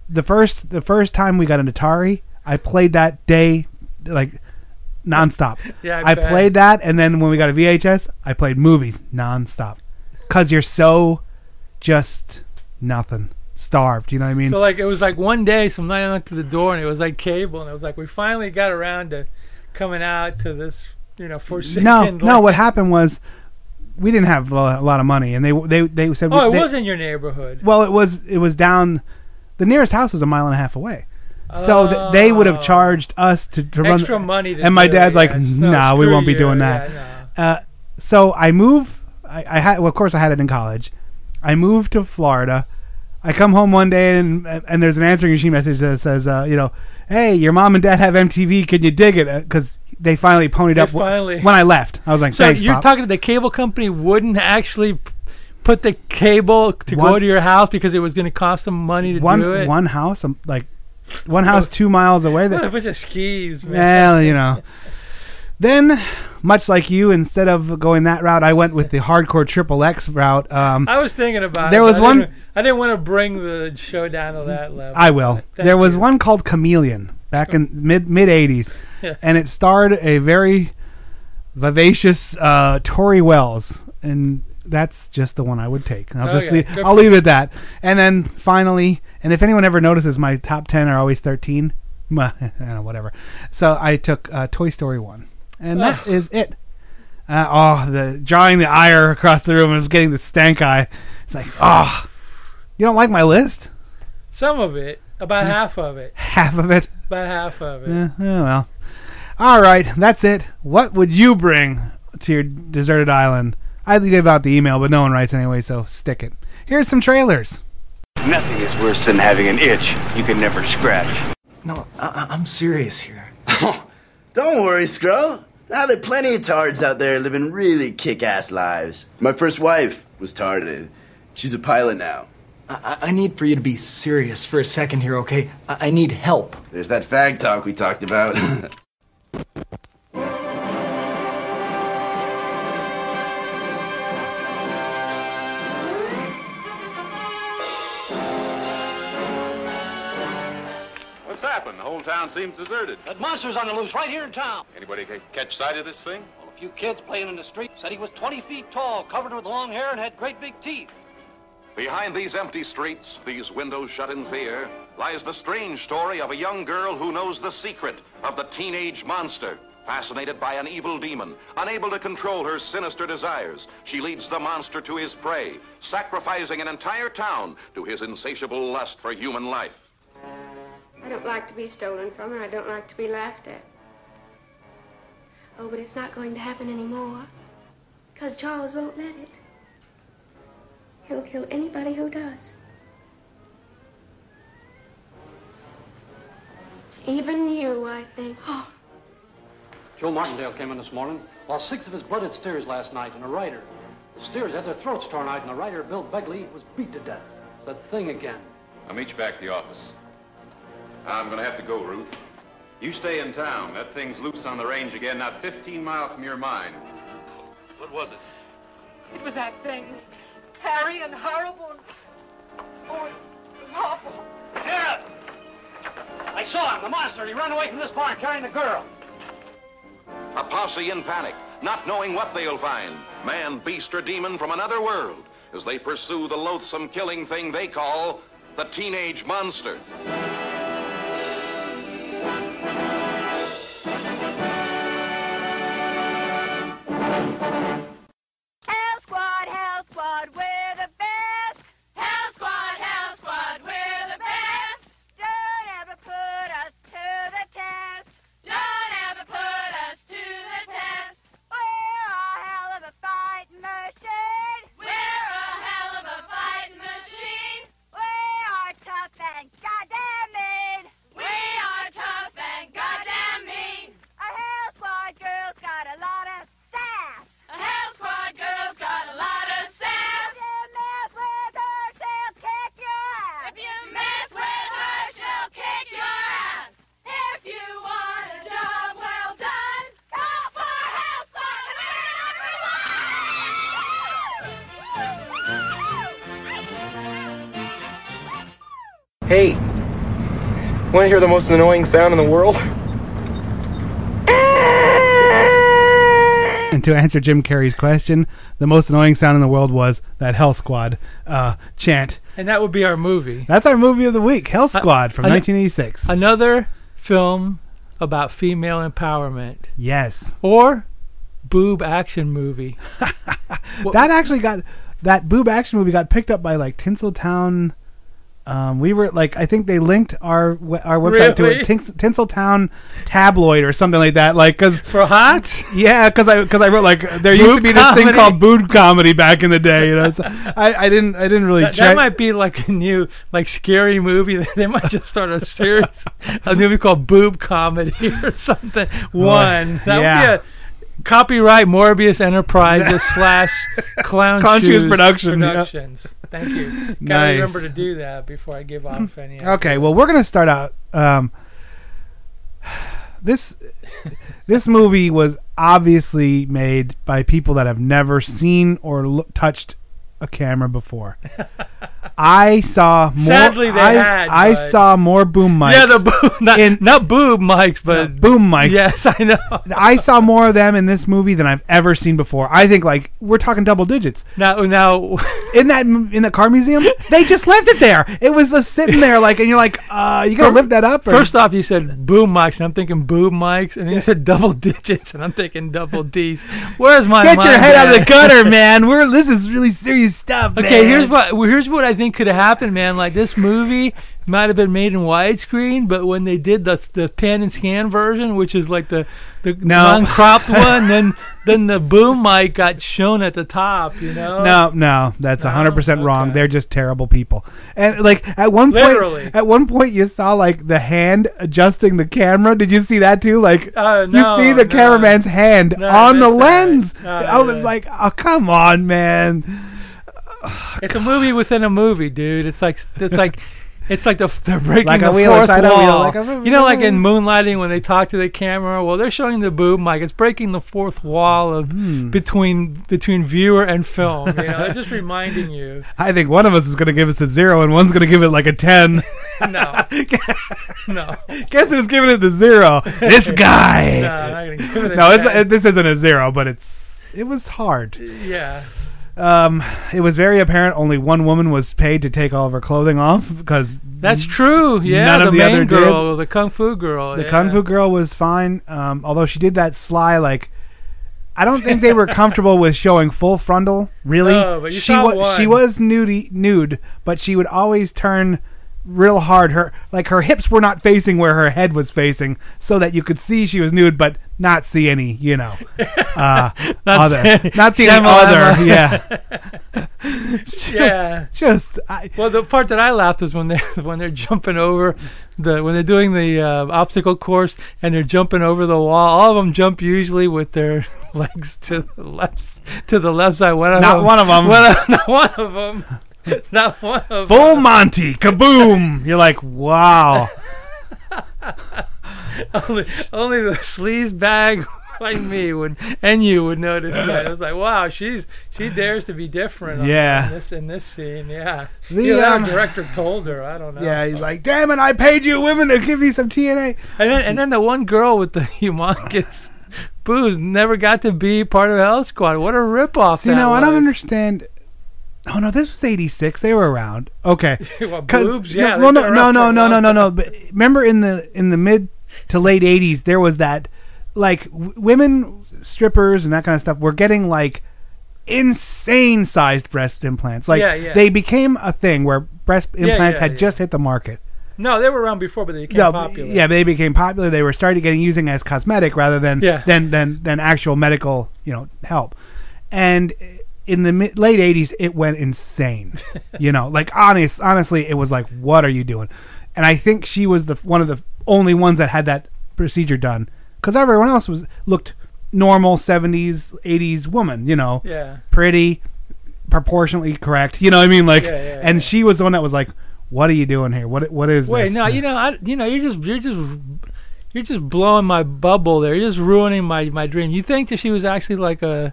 The first the first time we got an Atari, I played that day like nonstop. <laughs> Yeah, I I played that, and then when we got a VHS, I played movies nonstop. Cause you're so just nothing starved. You know what I mean? So like it was like one day, some night I went to the door and it was like cable, and it was like we finally got around to coming out to this, you know, no, land. no. No, what happened was we didn't have a lot of money, and they they they said Oh, it they, was in your neighborhood. Well, it was it was down. The nearest house was a mile and a half away. So th- they would have charged us to, to run Oh. Extra money to and my dad's it, like, yeah. No, "Nah, we won't be you, doing yeah, that." Uh, so I move. I, I had, well, of course, I had it in college. I moved to Florida. I come home one day and and there's an answering machine message that says, uh, you know, hey, your mom and dad have MTV. Can you dig it? Because they finally ponied They up finally- when I left. I was like, So you're Pop. talking to the cable company wouldn't actually put the cable to go to your house because it was going to cost them money to one do it. one house, um, like one house two miles away. What a That, bunch of skis, man. well, you know. <laughs> Then, much like you, instead of going that route, I went with the hardcore triple X route. Um, I was thinking about There it. was I one- Didn't, I didn't want to bring the show down to that level. I will. There was you. one called Chameleon back in mid mid '80s, <laughs> Yeah. and it starred a very vivacious uh, Tori Welles, and that's just the one I would take. I'll just Okay, leave, I'll leave it at that. And then finally, and if anyone ever notices, my top ten are always 13. Meh, I don't know, whatever. So I took uh, Toy Story one, And that is it. Uh, oh, the drawing the ire across the room and was getting the stank eye. It's like, oh, you don't like my list? Some of it, about Hmm. half of it, Half of it. about half of it. Eh, oh well. All right, that's it. What would you bring to your deserted island? I'd give out the email, but no one writes anyway, so stick it. Here's some trailers. Nothing is worse than having an itch you can never scratch. No, I- I'm serious here. <laughs> Don't worry, Skrull. Now there are plenty of tards out there living really kick-ass lives. My first wife was tarded. She's a pilot now. I, I need for you to be serious for a second here, okay? I, I need help. There's that fag talk we talked about. <clears throat> town seems deserted. That monster's on the loose right here in town. Anybody catch sight of this thing? Well, a few kids playing in the street said he was 20 feet tall, covered with long hair, and had great big teeth. Behind these empty streets, these windows shut in fear, lies the strange story of a young girl who knows the secret of the teenage monster. Fascinated by an evil demon, unable to control her sinister desires, she leads the monster to his prey, sacrificing an entire town to his insatiable lust for human life. I don't like to be stolen from, and I don't like to be laughed at. Oh, but it's not going to happen anymore. Because Charles won't let it. He'll kill anybody who does. Even you, I think. Oh, <gasps> Joe Martindale came in this morning, lost six of his blooded steers last night, and a rider. The steers had their throats torn out, and the rider, Bill Begley, was beat to death. It's that thing again. I'll meet you back at the office. I'm going to have to go, Ruth. You stay in town. That thing's loose on the range again, not 15 miles from your mine. What was it? It was that thing. Hairy and horrible. and- Oh, it was awful. Here! I saw him, the monster. He ran away from this barn carrying the girl. A posse in panic, not knowing what they'll find. Man, beast, or demon from another world as they pursue the loathsome killing thing they call the teenage monster. Hey, want to hear the most annoying sound in the world? <laughs> And to answer Jim Carrey's question, the most annoying sound in the world was that Hell Squad uh, chant. And that would be our movie. That's our movie of the week, Hell Squad from an- 1986. Another film about female empowerment. Yes. Or boob action movie. <laughs> that actually got that boob action movie got picked up by like Tinseltown. Um, we were like, I think they linked our our website to a Tins- Tinseltown tabloid or something like that. Like, cause for hot, yeah, because I because I wrote like there used to be this thing called boob comedy back in the day. You know, so I I didn't I didn't really That, check. that might be like a new, like scary movie. <laughs> They might just start a series, a movie called Boob Comedy <laughs> or something. One that yeah. would be a copyright Morbius Enterprises <laughs> slash Clown Clown Shoes Shoes Production. Productions. Thank you. <laughs> Gotta Nice. remember to do that before I give off any. Okay, well we're gonna start out. Um, this this movie was obviously made by people that have never seen or touched a camera before. I saw more. Sadly, they I, had, I but- saw more boom mics. Yeah, the boom, <laughs> not, not boob mics, but boom mics. Yes, I know. <laughs> I saw more of them in this movie than I've ever seen before. I think like we're talking double digits. Now, now, <laughs> in that in the car museum, they just left it there. It was just sitting there, like, and you're like, uh, you gotta lift that up. Or? First off, you said boom mics, and I'm thinking boob mics, and then you said double digits, and I'm thinking double D's. Where's my get your mind head out of at? the gutter, man. We're this is really serious stuff. Okay, man. here's what here's what I think could have happened, man. Like this movie might have been made in widescreen, but when they did the the pan and scan version, which is like the the No. non-cropped <laughs> one, then then the boom mic got shown at the top. You know? No, no, that's a hundred percent wrong. They're just terrible people. And like at one Literally. point, at one point you saw like the hand adjusting the camera. Did you see that too? Like Uh, no, you see the no. cameraman's hand No, on the lens. No, I was like, oh come on, man. It's a movie within a movie, dude. It's like it's like it's like the they're breaking Like a the wheel fourth inside wheel, wall. like a- you know, like in Moonlighting when they talk to the camera. Well, they're showing the boob mic. It's breaking the fourth wall of Hmm. between between viewer and film. You know, it's just reminding you. <laughs> I think one of us is gonna give us a zero, and one's gonna give it like a ten. <laughs> No, <laughs> no. Guess who's giving it the zero? This guy. No, I'm not gonna give it a no, it's, 10. it, this isn't a zero, but it's it was hard. Yeah. Um, it was very apparent only one woman was paid to take all of her clothing off because That's true. Yeah, none the of the main other girl, did. the kung fu girl. The yeah. kung fu girl was fine, um, although she did that sly like. I don't think they were <laughs> comfortable with showing full frontal. Really, you she saw wa- one. she was nude, nude, but she would always turn real hard. Her like her hips were not facing where her head was facing, so that you could see she was nude, but not see any, you know, <laughs> uh, Not other, not see any other. Yeah, <laughs> yeah. just I, Well, the part that I laughed was when they <laughs> when they're jumping over the when they're doing the uh, obstacle course and they're jumping over the wall. All of them jump usually with their legs to the left to the left side. One of Not them, one of 'em. One of, not one of them. <laughs> Not one of full them. Monty, kaboom! You're like, wow. <laughs> only, only the sleaze bag <laughs> like me would and you would notice that. It was like, wow, she's she dares to be different. on- Yeah. In this in this scene, yeah. The, Either um, director told her. I don't know. Yeah, he's like, damn it, I paid you women to give me some TNA. And then and then the one girl with the humongous boobs never got to be part of Hell Squad. What a ripoff! See, that no, I don't understand. Oh no, this was '86. They were around. Okay. <laughs> 'Cause- boobs? Yeah. No, they've no, no, no, no, no, no, no. But remember in the in the mid to late '80s, there was that like w- women strippers and that kind of stuff were getting like insane sized breast implants. Like Yeah, yeah. they became a thing where breast implants yeah, had just hit the market. No, they were around before, but they became No, popular. Yeah, they became popular. They were started getting using as cosmetic rather than Yeah. than than than actual medical, you know, help. And in the mid, late '80s, it went insane. <laughs> you know, like honest, honestly, it was like, what are you doing? And I think she was the one of the only ones that had that procedure done because everyone else was looked normal '70s, '80s woman. You know, Yeah. pretty, proportionately correct. You know what I mean? Like, Yeah, yeah, and she was the one that was like, "What are you doing here? What what is Wait, this?" no, you know, I, you know, you're just, you're just, you're just blowing my bubble there. You're just ruining my my dream. You think that she was actually like a,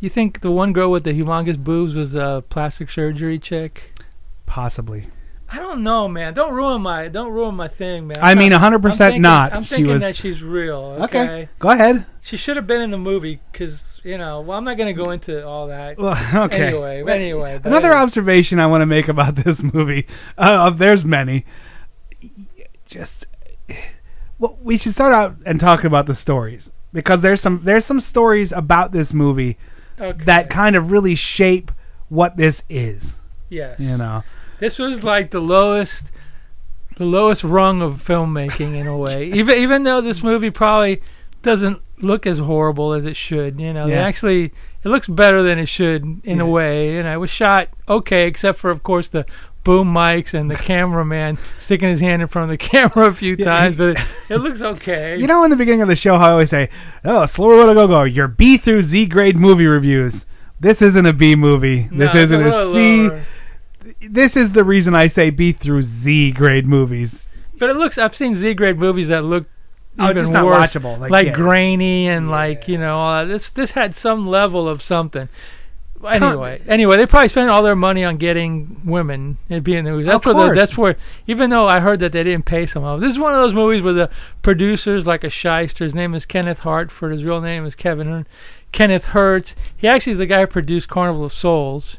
you think the one girl with the humongous boobs was a plastic surgery chick? Possibly. I don't know, man. Don't ruin my, don't ruin my thing, man. I mean, 100% I'm thinking- not. I'm thinking was- that she's real. Okay. Okay. Go ahead. She should have been in the movie because you know. Well, I'm not going to go into all that. <laughs> Well, okay. Anyway, anyway. Another anyway. observation I want to make about <laughs> this movie, uh, there's many. Just, well, we should start out and talk about the stories because there's some there's some stories about this movie Okay. that kind of really shape what this is. Yes. You know. This was like the lowest, the lowest rung of filmmaking in a <laughs> way. even even though this movie probably doesn't look as horrible as it should, you know, Yeah. actually it looks better than it should in Yeah. a way. You know, it was shot okay, except for of course the boom mics and the cameraman sticking his hand in front of the <laughs> camera a few times, but it, <laughs> it looks okay. You know, in the beginning of the show, how I always say, "Oh, slower to go go." Your B through Z grade movie reviews. This isn't a B movie. No, This isn't a a little C. lower. This is the reason I say B through Z grade movies. But it looks. I've seen Z grade movies that look Oh, even worse, watchable, like, yeah. grainy and like you know. Uh, this this had some level of something. Anyway, anyway, they probably spent all their money on getting women and being in the movies. That's Of where the, that's where. Even though I heard that they didn't pay some of. This is one of those movies where the producers like a shyster. His name is Kenneth Hartford. His real name is Kevin Hern- Kenneth Hertz. He actually is the guy who produced Carnival of Souls.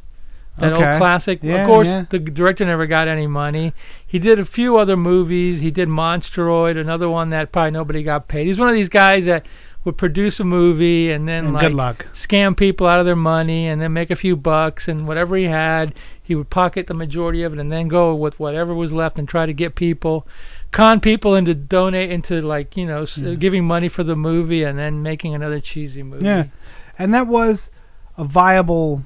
That Okay. old classic. Yeah, of course, yeah. the director never got any money. He did a few other movies. He did Monsteroid, another one that probably nobody got paid. He's one of these guys that would produce a movie and then And like good luck. scam people out of their money and then make a few bucks and whatever he had, he would pocket the majority of it and then go with whatever was left and try to get people, con people into donate into like you know s Yeah. giving money for the movie and then making another cheesy movie. Yeah, and that was a viable.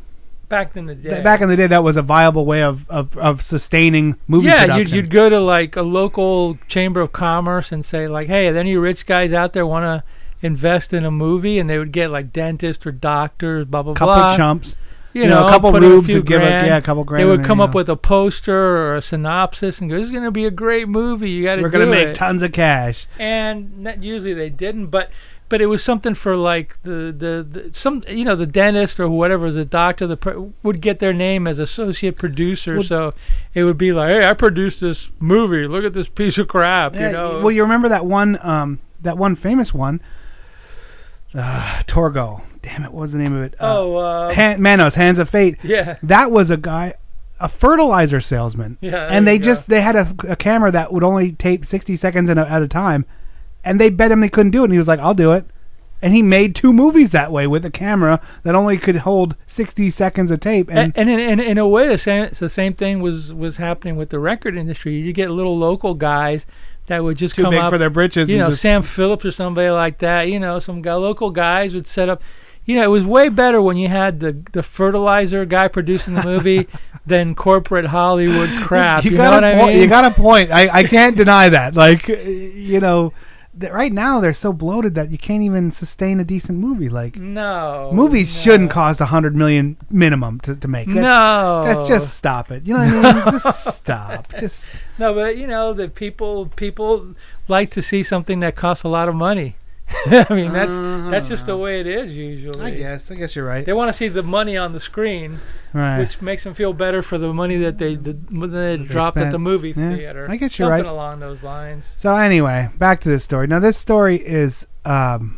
Back in the day. th- Back in the day, that was a viable way of of, of sustaining movie yeah, production. you'd, you'd go to like a local chamber of commerce and say like, "Hey, are there any rich guys out there want to invest in a movie?" And they would get like dentists or doctors, blah blah couple blah. Couple chumps. You, You know, know, a couple rubes would give a- grand. yeah, a couple grand They would come up you with a poster or a synopsis and go, "This is going to be a great movie. You got to We're gonna make it." tons of cash. and not, usually they didn't, but but it was something for like the, the the some you know the dentist or whatever the doctor the would get their name as associate producer, Well- so it would be like, hey, I produced this movie. Look at this piece of crap, Yeah, you know. Well, you remember that one, um, that one famous one, uh, Torgo. Damn it, what was the name of it? Uh, oh, uh, Han- Manos, Hands of Fate. Yeah. That was a guy, a fertilizer salesman. Yeah, And they you go. just they had a, a camera that would only tape 60 seconds a, at a time, and they bet him they couldn't do it. And he was like, "I'll do it." And he made two movies that way with a camera that only could hold 60 seconds of tape. and, And, and in, in in a way, the same the same thing was was happening with the record industry. You get little local guys that would just Too come big up for their britches You know, Sam Phillips or somebody like that. You know, some guy, local guys would set up. You know, it was way better when you had the the fertilizer guy producing the movie <laughs> than corporate Hollywood crap. You, you, know got what a I point. mean? You got a point. I I can't deny that. Like <laughs> you know, that right now they're so bloated that you can't even sustain a decent movie. Like no movies no. shouldn't cost a hundred million minimum to to make. That's, No. that's just stop it. You know what I mean? <laughs> just stop. Just No, but you know, the people people like to see something that costs a lot of money. <laughs> I mean, that's that's just the way it is usually. I guess. I guess you're right. They want to see the money on the screen, Right. which makes them feel better for the money that they the, that they They dropped at the movie Yeah, theater. I guess you're Something right. along those lines. So anyway, back to this story. Now this story is um.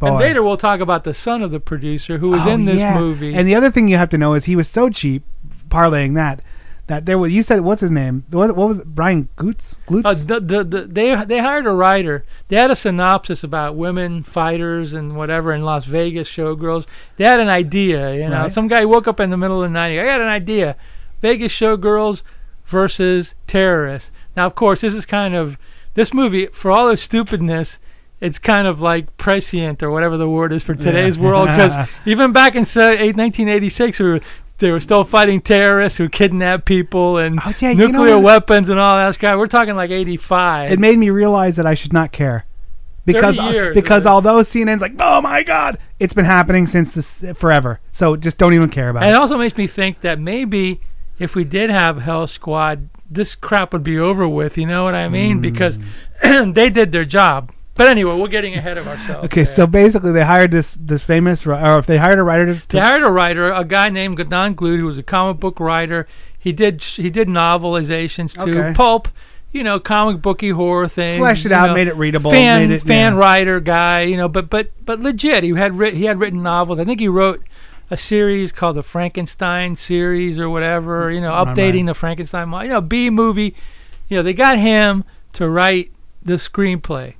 And later we'll talk about the son of the producer who was Oh, in this yeah. movie. And the other thing you have to know is he was so cheap, parlaying that, that there was. You said what's his name? What, what was it? Brian Goots? Glutz? Uh, the, the, the, they they hired a writer. They had a synopsis about women fighters and whatever in Las Vegas showgirls. They had an idea, you know. Right. Some guy woke up in the middle of the night. I got an idea. Vegas showgirls versus terrorists. Now, of course, this is kind of this movie for all its stupidness. It's kind of like prescient or whatever the word is for today's Yeah. world because <laughs> even back in se- 1986, we were, they were still fighting terrorists who kidnapped people and Oh, yeah, you know nuclear weapons and all that crap. We're talking like 85. it made me realize that I should not care. Because years because it. although CNN's like, oh my god, it's been happening since this forever. So just don't even care about And it. it also makes me think that maybe if we did have Hell Squad, this crap would be over with. You know what I mean? Hmm. Because <clears throat> they did their job. But anyway, we're getting ahead of ourselves. Okay, there. so basically they hired this this famous, or if they hired a writer to, They hired a writer, a guy named Don Glut, who was a comic book writer. He did he did novelizations too, Okay. pulp, you know, comic booky horror things. Fleshed it out, know, made it readable, fan made it- fan yeah. writer guy, you know, but but but legit. He had writ, he had written novels. I think he wrote a series called the Frankenstein series or whatever. You know, updating the Frankenstein, you know, B movie. You know, they got him to write the screenplay.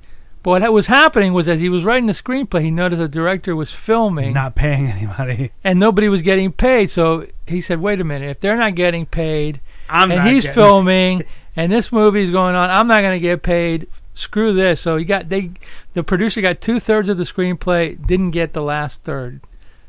But what was happening was as he was writing the screenplay, he noticed the director was filming not paying anybody. and nobody was getting paid. So he said, "Wait a minute, if they're not getting paid, I'm and not he's getting- filming, and this movie's going on, I'm not going to get paid. Screw this." So he got they, the producer got two thirds of the screenplay, didn't get the last third.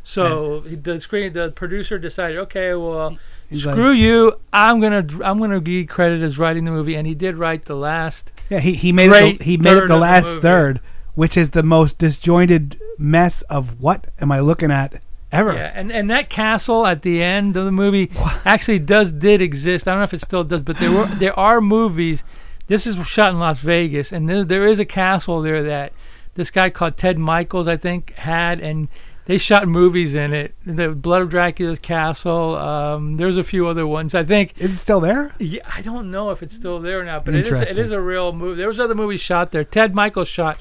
So he the screen the producer decided, okay, well, He's screw like- you. I'm gonna I'm gonna be credited as writing the movie, and he did write the last. Yeah, he he made Great it. The, he made it the of the last third, which is the most disjointed mess of what am I looking at ever. Yeah, and and that castle at the end of the movie actually does did exist. I don't know if it still does, but there were there are movies. This is shot in Las Vegas, and there there is a castle there that this guy called Ted Mikels, I think, had, and they shot movies in it. The Blood of Dracula's Castle. Um, there's a few other ones. I think. Is it still there? Yeah, I don't know if it's still there or not, but it is. It is a real movie. There was other movies shot there. Ted Mikels shot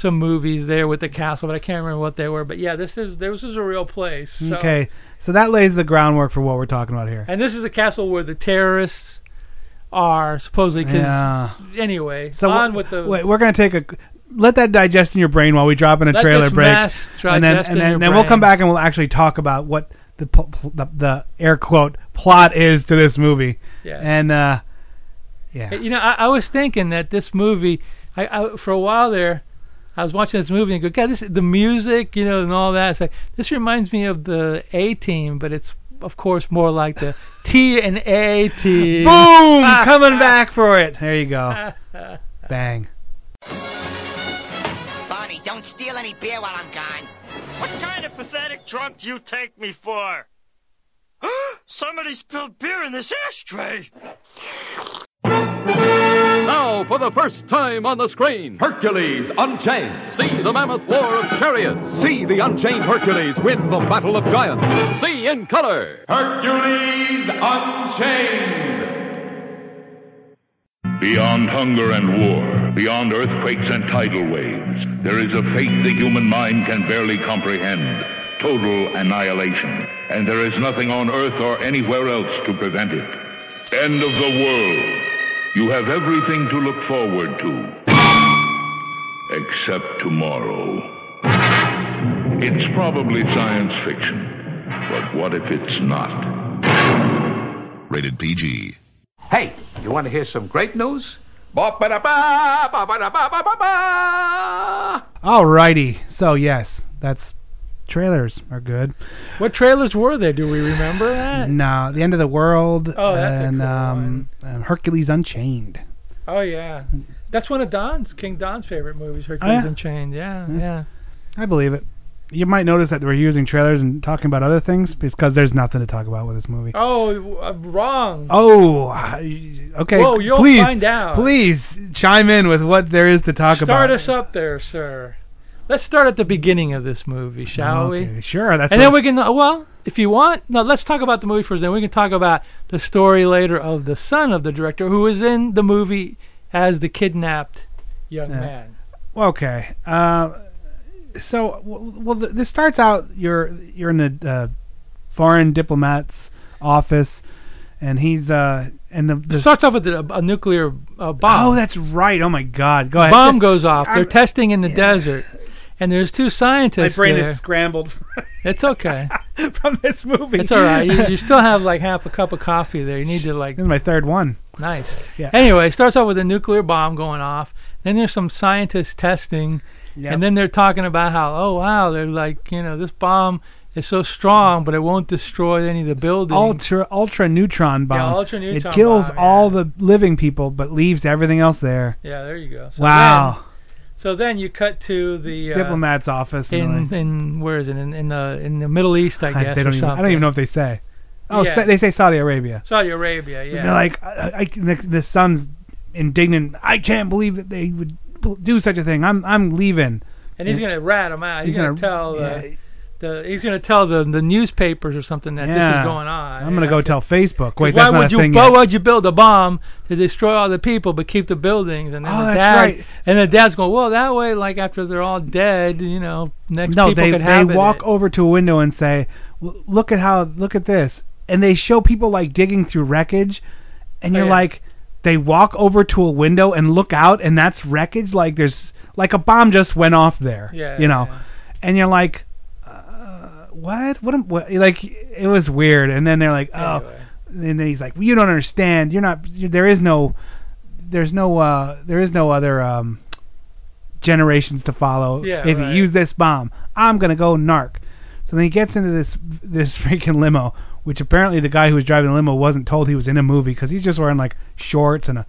some movies there with the castle, but I can't remember what they were. But yeah, this is this is a real place. So, Okay, so that lays the groundwork for what we're talking about here. And this is a castle where the terrorists are supposedly. Cause Yeah. Anyway, So on with the. wait, we're gonna take a let that digest in your brain while we drop in a Let trailer break, and then and then, then we'll come back and we'll actually talk about what the the, the air quote plot is to this movie. Yeah. And uh, yeah. You know, I, I was thinking that this movie, I, I for a while there, I was watching this movie and go, God, this the music, you know, and all that. It's like this reminds me of the A Team, but it's of course more like the T and A Team. Boom! Coming back for it. There you go. <laughs> Bang. Barney, don't steal any beer while I'm gone. What kind of pathetic drunk do you take me for? <gasps> Somebody spilled beer in this ashtray. Now, for the first time on the screen, Hercules Unchained. See the mammoth war of chariots. See the Unchained Hercules win the Battle of Giants. See in color. Hercules Unchained. Beyond hunger and war, beyond earthquakes and tidal waves, there is a fate the human mind can barely comprehend. Total annihilation. And there is nothing on earth or anywhere else to prevent it. End of the world. You have everything to look forward to. Except tomorrow. It's probably science fiction. But what if it's not? Rated PG. Hey, you want to hear some great news? Alrighty. So yes, that's trailers are good. What trailers were they? Do we remember that? No, the end of the world. Oh, that's a and cool um, um, Hercules Unchained. Oh yeah, that's one of Don's King Don's favorite movies, Oh, Hercules yeah? Unchained. Yeah, Yeah. yeah. I believe it. You might notice that we're using trailers and talking about other things because there's nothing to talk about with this movie. Oh, uh, wrong. Oh, okay. Whoa, you'll please, find out. Please chime in with what there is to talk Start about. Start us up there, sir. Let's start at the beginning of this movie, shall we? Sure, that's and then we can. uh, Well, if you want, no. Let's talk about the movie first. Then we can talk about the story later of the son of the director, who is in the movie as the kidnapped young Yeah. man. Okay. Uh, so, well, th- this starts out. You're you're in the uh, foreign diplomat's office, and he's uh, and the, the It starts off with a, a nuclear uh, bomb. Oh, that's right. Oh my God. Go ahead. bomb goes off. They're testing in the desert, and there's two scientists. My brain there. is scrambled It's okay. <laughs> from this movie. It's all right. You, you still have like half a cup of coffee there. You need to like. This is my third one. Nice. Yeah. Anyway, it starts off with a nuclear bomb going off. Then there's some scientists testing, Yep. and then they're talking about how, oh wow, they're like, you know, this bomb is so strong, but it won't destroy any of the buildings. Ultra ultra neutron bomb. Yeah, ultra neutron It kills bomb, all the living people, but leaves everything else there. yeah, there you go. So wow. Then, so then you cut to the uh, Diplomat's office. and in in where is it in in the in the Middle East, I guess, they don't even. I don't even know if they say. Oh, Yeah. sa- they say Saudi Arabia. Saudi Arabia, yeah. They're like, I, I, the, the son's indignant. I can't believe that they would do such a thing. I'm I'm leaving. and he's gonna rat him out. He's, He's gonna, gonna- tell yeah. the, the he's gonna tell the the newspapers or something that this is going on. I'm gonna go tell Facebook. Wait, why not would you why yet. would you build a bomb to destroy all the people but keep the buildings? And then Oh, the that's dad right. and the dad's going, well, that way, like after they're all dead, you know, next no, people they could have they it. walk over to a window and say, "Look at how look at this," and they show people like digging through wreckage, and Oh, you're yeah. like, they walk over to a window and look out, and that's wreckage. Like there's like a bomb just went off there. Yeah, you know, yeah. and you're like, uh, what? What? am- what? Like it was weird, and then they're like, oh, Anyway. and then he's like, well, you don't understand. You're not. There is no. There's no. Uh. There is no other. Um. Generations to follow. Yeah, if right. you use this bomb, I'm gonna go narc. So then he gets into this this <laughs> freaking limo, which apparently the guy who was driving the limo wasn't told he was in a movie because he's just wearing like shorts and a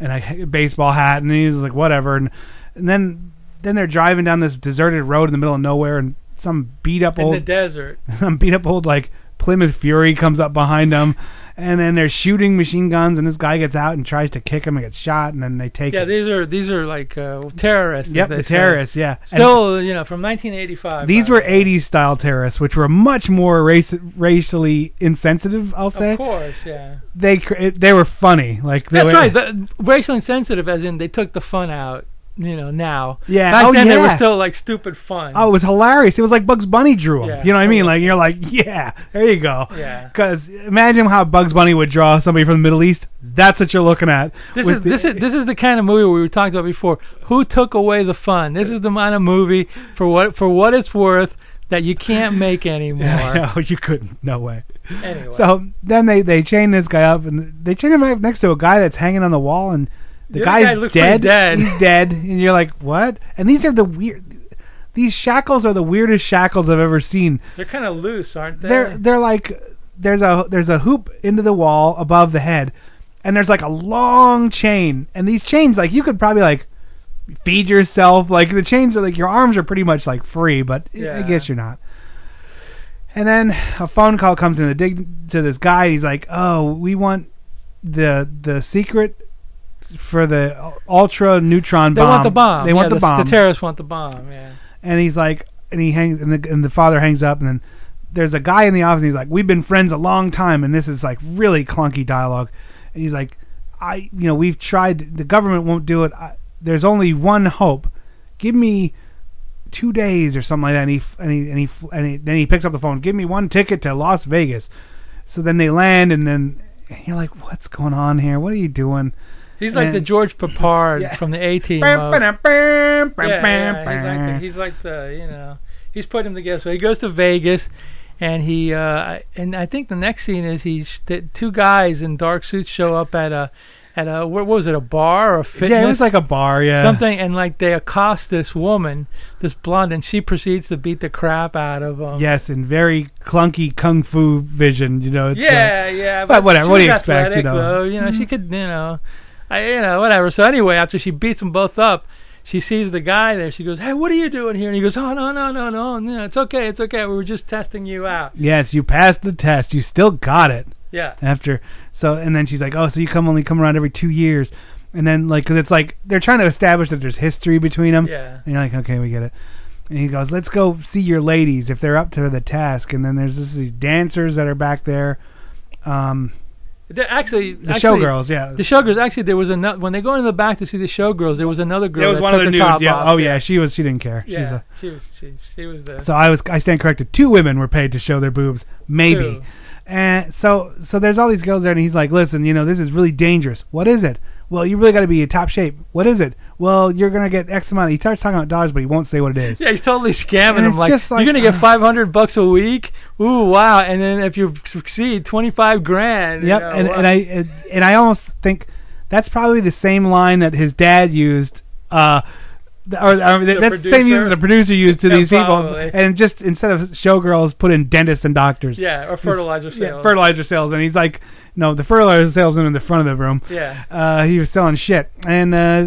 and a baseball hat, and he's like whatever. And and then then they're driving down this deserted road in the middle of nowhere, and some beat up in old the desert. <laughs> some beat up old like Plymouth Fury comes up behind them, and then they're shooting machine guns, and this guy gets out and tries to kick him and gets shot, and then they take Yeah, him. these are these are like uh, terrorists. Yep, the say. terrorists, yeah. And- Still, you know, from 1985. These were the 80s style terrorists, which were much more race, racially insensitive. I'll say. Of course, yeah. They they were funny, like they That's were, right. The, racially insensitive, as in they took the fun out. You know, now. Yeah, Back oh, then they were yeah. still like stupid fun. Oh, it was hilarious. It was like Bugs Bunny drew them. Yeah, you know what I mean? Like you're like, <laughs> yeah, there you go. Yeah. Because imagine how Bugs Bunny would draw somebody from the Middle East. That's what you're looking at. This is the- this is this is the kind of movie we were talking about before. Who took away the fun? This is the kind of movie for what for what it's worth that you can't make <laughs> anymore. Yeah, no, you couldn't. No way. Anyway. So then they they chain this guy up and they chain him up next to a guy that's hanging on the wall and the, The guy's guy looks dead. dead. He's dead, and you're like, what? And these are the weird. These shackles are the weirdest shackles I've ever seen. They're kind of loose, aren't they? They're they're like there's a there's a hoop into the wall above the head, and there's like a long chain, and these chains like you could probably like feed yourself. Like the chains are like your arms are pretty much like free, but I guess you're not. And then a phone call comes in to dig to this guy. He's like, "Oh, we want the the secret for the ultra neutron they bomb. want the bomb. They want Yeah, the bomb. The terrorists want the bomb. Yeah. And he's like, and he hangs, and the and the father hangs up, and then there's a guy in the office. And he's like, "We've been friends a long time," and this is like really clunky dialogue. And he's like, "I, you know, we've tried. The government won't do it. I, there's only one hope. Give me." Two days or something like that, and he and he and he and he, then he picks up the phone. Give me one ticket to Las Vegas. So then they land, and then and you're like, "What's going on here? What are you doing?" He's like the George Peppard Yeah. from the A Team. Bam, of- ba-dum, bam, bam, yeah, yeah, he's like the, he's like the you know he's putting him together. So he goes to Vegas, and he uh and I think the next scene is he's the two guys in dark suits show up at a at a what was it a bar or a fitness? Yeah, it was like a bar. Yeah, Something and like they accost this woman, this blonde, and she proceeds to beat the crap out of him. Yes, in very clunky kung fu vision, you know. Uh, Yeah, yeah. but whatever, she what do you expect, you know? Mm-hmm. Though. You know, she could, you know, I, you know, whatever. So anyway, after she beats them both up, she sees the guy there. She goes, "Hey, what are you doing here?" And he goes, "Oh no, no, no, no, no. It's okay, it's okay. We were just testing you out." Yes, you passed the test. You still got it. Yeah. After, so and then she's like, "Oh, so you come only come around every two years," and then like, cause it's like they're trying to establish that there's history between them. Yeah. And you're like, okay, we get it. And he goes, "Let's go see your ladies if they're up to the task." And then there's this, these dancers that are back there. Um, The- Actually, The actually, showgirls, yeah. The showgirls. Actually, there was another. When they go into the back to see the showgirls, there was another girl. there was that one took of the her nudes. Yeah. off. Oh yeah, she was. She didn't care. She's Yeah, a, she was. She, she was there. So I was I stand corrected. Two women were paid to show their boobs, maybe. Two. And so so there's all these girls there, and he's like, listen, you know, this is really dangerous. What is it? Well, you really got to be in top shape. What is it? Well, you're gonna get X amount. He starts talking about dollars, but he won't say what it is. <laughs> Yeah, he's totally scamming And it's Like, like, you're gonna get uh, 500 bucks a week. Ooh, wow! And then if you succeed, 25 grand. you Yep. know, and wow. and I and I almost think that's probably the same line that his dad used. Uh, or, or The that's the same use the producer used to Yeah, these people, and just instead of showgirls, put in dentists and doctors. Yeah, or fertilizer Yeah, sales. fertilizer sales, and he's like, no, the fertilizer salesman in the front of the room. Yeah. Uh, he was selling shit, and uh,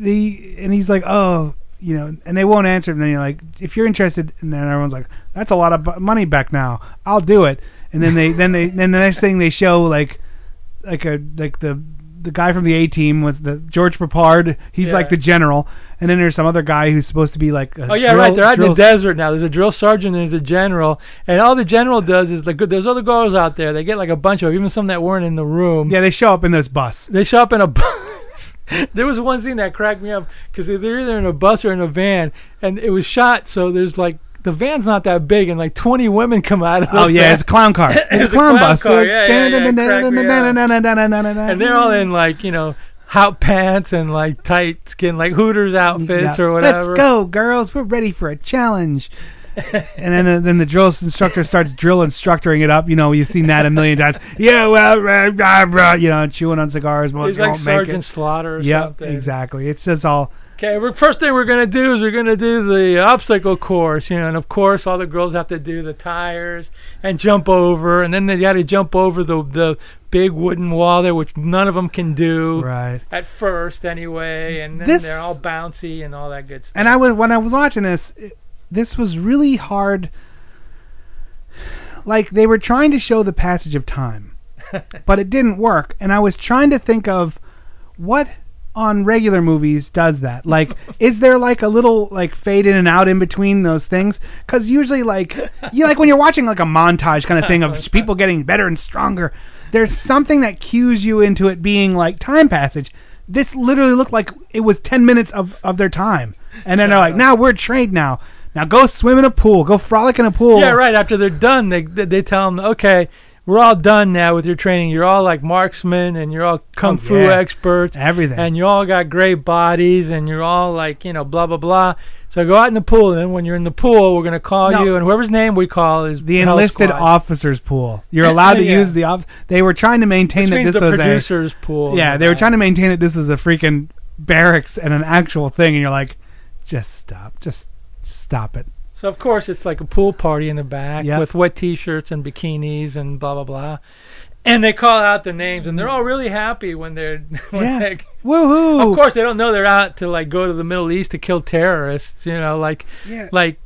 the and he's like, oh, you know, and they won't answer. And then you're like, if you're interested, and then everyone's like, that's a lot of money back now. I'll do it. And then they then they then the next thing they show like like a like the the guy from the A team with the George Peppard. He's Yeah. like the general, and then there's some other guy who's supposed to be like. A Oh yeah, drill- right. They're out in the desert now. There's a drill sergeant and there's a general, and all the general does is like there's other girls out there. They get like a bunch of even some that weren't in the room. Yeah, they show up in this bus. They show up in a bus. <laughs> there was one scene that cracked me up because they're either in a bus or in a van, and it was shot so there's like the van's not that big, and like 20 women come out of the Oh yeah, van. it's a clown car. <laughs> It's It's a clown clown bus. car, yeah, yeah, yeah, it cracked me And and they're all in like you know hot pants and like tight skin like Hooters outfits or whatever. Let's go, girls. We're ready for a challenge. <laughs> and then uh, then the drill instructor starts drill instructoring it up. You know, you've seen that a million times. Yeah, well, rah, rah, rah, you know, chewing on cigars. Most He's like Sergeant it. Slaughter or Yep, something. exactly. It's just all. Okay, we're, first thing we're gonna do is we're gonna do the obstacle course, you know, and of course all the girls have to do the tires and jump over, and then they got to jump over the the big wooden wall there, which none of them can do Right. at first anyway, and then This- they're all bouncy and all that good stuff. And I was when I was watching this, it, this was really hard. Like they were trying to show the passage of time. <laughs> but it didn't work. And I was trying to think of what on regular movies does that. Like, <laughs> is there like a little like fade in and out in between those things? Because usually, like, you like when you're watching like a montage kind of thing of <laughs> people getting better and stronger. There's something that cues you into it being like time passage. This literally looked like it was 10 minutes of of their time, and then they're like, "Now we're trained now." Now go swim in a pool. Go frolic in a pool. Yeah, right. After they're done, they they they tell them, okay, we're all done now with your training. You're all like marksmen, and you're all kung Oh, fu yeah. experts, Everything. and you all got great bodies, and you're all like you know blah blah blah. So go out in the pool, and then when you're in the pool, we're gonna call No. you, and whoever's name we call is the enlisted Squad. officers pool. You're <laughs> allowed to Yeah. use the off. They were trying to maintain Which that means this the was producers a pool. Yeah, they were trying to maintain that this is a freaking barracks and an actual thing, and you're like, just stop, just stop it. So of course it's like a pool party in the back Yep. with wet T-shirts and bikinis and blah blah blah, and they call out the names and they're all really happy when they're <laughs> when Yeah. they, Woohoo! Of course they don't know they're out to like go to the Middle East to kill terrorists, you know, like Yeah. like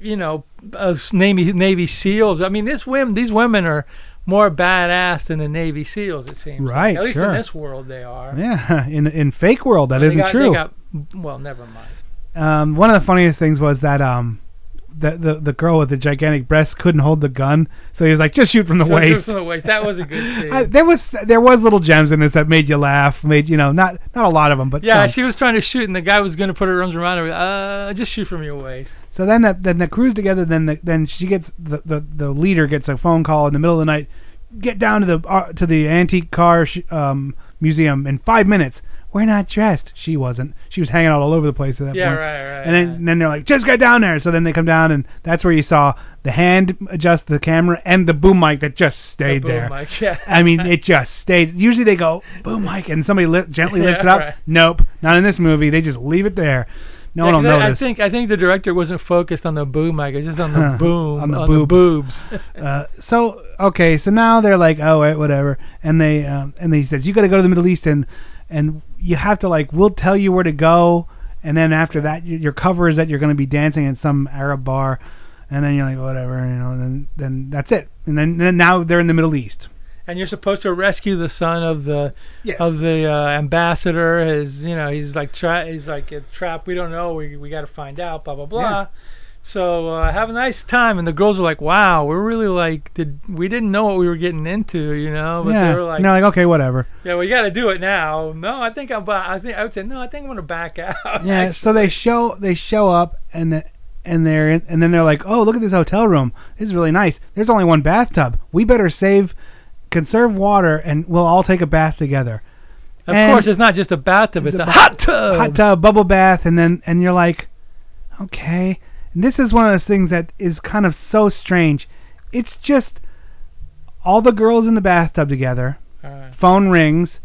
you know uh, Navy Navy SEALs. I mean, this women these women are more badass than the Navy SEAls. It seems. like. Right, At least sure. in this world they are. Yeah, <laughs> in in fake world that got- true. They got, well, never mind. um, one of the funniest things was that um, the the the girl with the gigantic breasts couldn't hold the gun, so he was like, just shoot from the waist. from the waist. That was a good <laughs> scene. I, there was there was little gems in this that made you laugh, made you know not not a lot of them, but Yeah, some. she was trying to shoot, and the guy was going to put her arms around her. Uh, just shoot from your waist. So then the, then they cruise together. Then the, then she gets the, the the leader gets a phone call in the middle of the night. Get down to the uh, to the antique car sh- um, museum in five minutes. We're not dressed. She wasn't. She was hanging out all over the place at that point. Yeah, point. right, right, And then and then they're like, just get down there. So then they come down, and that's where you saw the hand adjust the camera and the boom mic that just stayed boom there. mic, yeah. I mean, <laughs> it just stayed. Usually they go boom mic, and somebody li- gently lifts Yeah, it up. right. Nope, not in this movie. They just leave it there. No Yeah, one will I, I think I think the director wasn't focused on the boom mic, it's just on the boom, <laughs> on the on boobs. boobs. <laughs> uh, so okay, so now they're like, oh, wait, whatever, and they um, and he says you got to go to the Middle East and and you have to like we'll tell you where to go, and then after that your cover is that you're going to be dancing in some Arab bar, and then you're like whatever, you know, and then then that's it, and then then now they're in the Middle East. and you're supposed to rescue the son of the of the uh, ambassador. His, you know, he's like tra- he's like a trap. We don't know. We we got to find out. Blah blah blah. So uh, have a nice time. And the girls are like, "Wow, we're really like, did we didn't know what we were getting into, you know?" But yeah, they were like, they're like okay, whatever. "Yeah, we got to do it now." No, I think I'm. I think I would say no. I think I'm gonna back out. <laughs> Yeah, so they show they show up and the, and they're in, and then they're like, "Oh, look at this hotel room. This is really nice. There's only one bathtub. We better save conserve water and we'll all take a bath together." Of And course, it's not just a bathtub; it's the a ba- hot tub. Hot tub, bubble bath and then and you're like, "Okay." And this is one of those things that is kind of so strange. It's just all the girls in the bathtub together. Alright. Phone rings,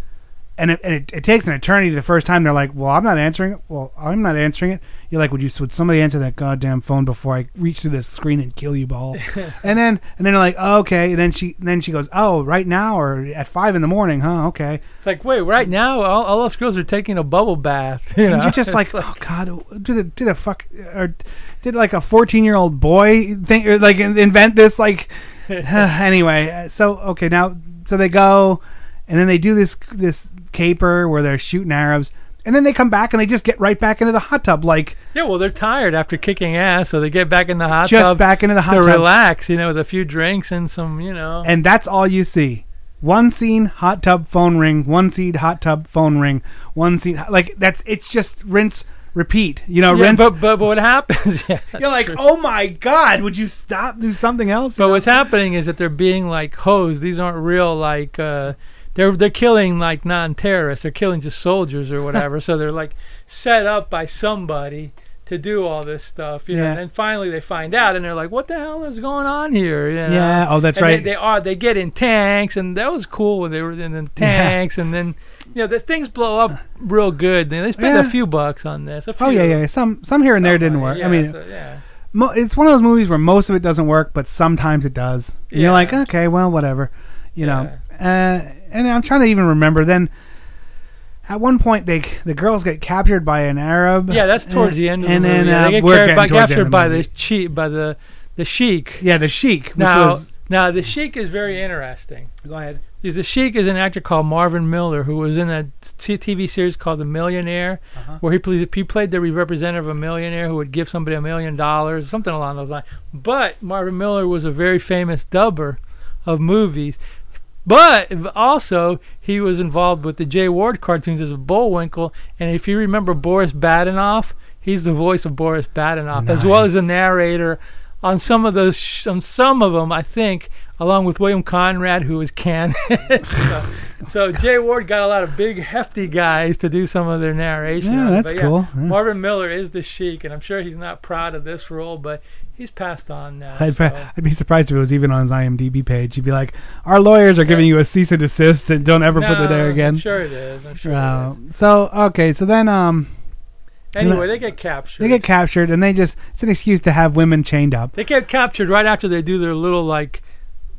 and it, and it it takes an eternity the first time. They're like, "Well, I'm not answering it. Well, I'm not answering it." You're like, "Would you? Would somebody answer that goddamn phone before I reach through this screen and kill you all?" <laughs> and then and then they're like, oh, "Okay." And then she then she goes, "Oh, right now or at five in the morning, huh? Okay." It's like, wait, right now, all, all those girls are taking a bubble bath. <laughs> You and know? you're just like, <laughs> oh god, did a, did a fuck or did like a 14 year old boy think or like invent this like <sighs> anyway? uh, So okay, now so they go and then they do this this caper where they're shooting Arabs. And then they come back and they just get right back into the hot tub, like Yeah, well, they're tired after kicking ass, so they get back in the hot tub. Just tub back into the hot tub. to tub. relax, you know, with a few drinks and some, you know. and that's all you see. One scene, hot tub, phone ring. One scene, hot tub, phone ring. One scene, like that's it's just rinse, repeat. You know, yeah, rinse. but, but but what happens? <laughs> yeah, You're like, oh my god, would you stop? Do something else? But what's happening is that they're being like hosed. These aren't real like uh they're they're killing like non-terrorists. They're killing just soldiers or whatever. <laughs> so they're like set up by somebody to do all this stuff, you know. And then finally they find out and they're like, "What the hell is going on here?" You know? Yeah, oh, that's And right. They, they are they get in tanks and that was cool when they were in the Yeah. tanks and then you know the things blow up <laughs> real good. They spend Yeah. a few bucks on this. Oh yeah, yeah. Some some here and there didn't work. Yeah, I mean, so, yeah. mo- it's one of those movies where most of it doesn't work, but sometimes it does. And you're like, okay, well, whatever. You know. Uh, and I'm trying to even remember. Then, at one point, they the girls get captured by an Arab. Yeah, that's towards and, the end of and movie. then Yeah, uh, they get carried by, captured by the sheik, by the the sheik. Yeah, the sheik. Now, now the sheik is very interesting. Go ahead. The Sheik is an actor called Marvin Miller who was in a t- TV series called The Millionaire, Uh-huh. where he played he played the representative of a millionaire who would give somebody a million dollars, something along those lines. But Marvin Miller was a very famous dubber of movies. But also he was involved with the Jay Ward cartoons as a Bullwinkle, and if you remember Boris Badenov, he's the voice of Boris Badenov as well as a narrator on some of those sh- on some of them I think along with William Conrad who was Ken. <laughs> so, so Jay Ward got a lot of big hefty guys to do some of their narration. Yeah, that's But cool. Yeah. Marvin Miller is the Sheik, and I'm sure he's not proud of this role, but he's passed on now. I'd, so. I'd be surprised if it was even on his IMDb page. He'd be like, "Our lawyers are giving you a cease and desist, and don't ever put it there again." I'm sure it is. I'm sure. Uh, so okay, so then um, Anyway, they get captured. they get captured, and they just it's an excuse to have women chained up. They get captured right after they do their little like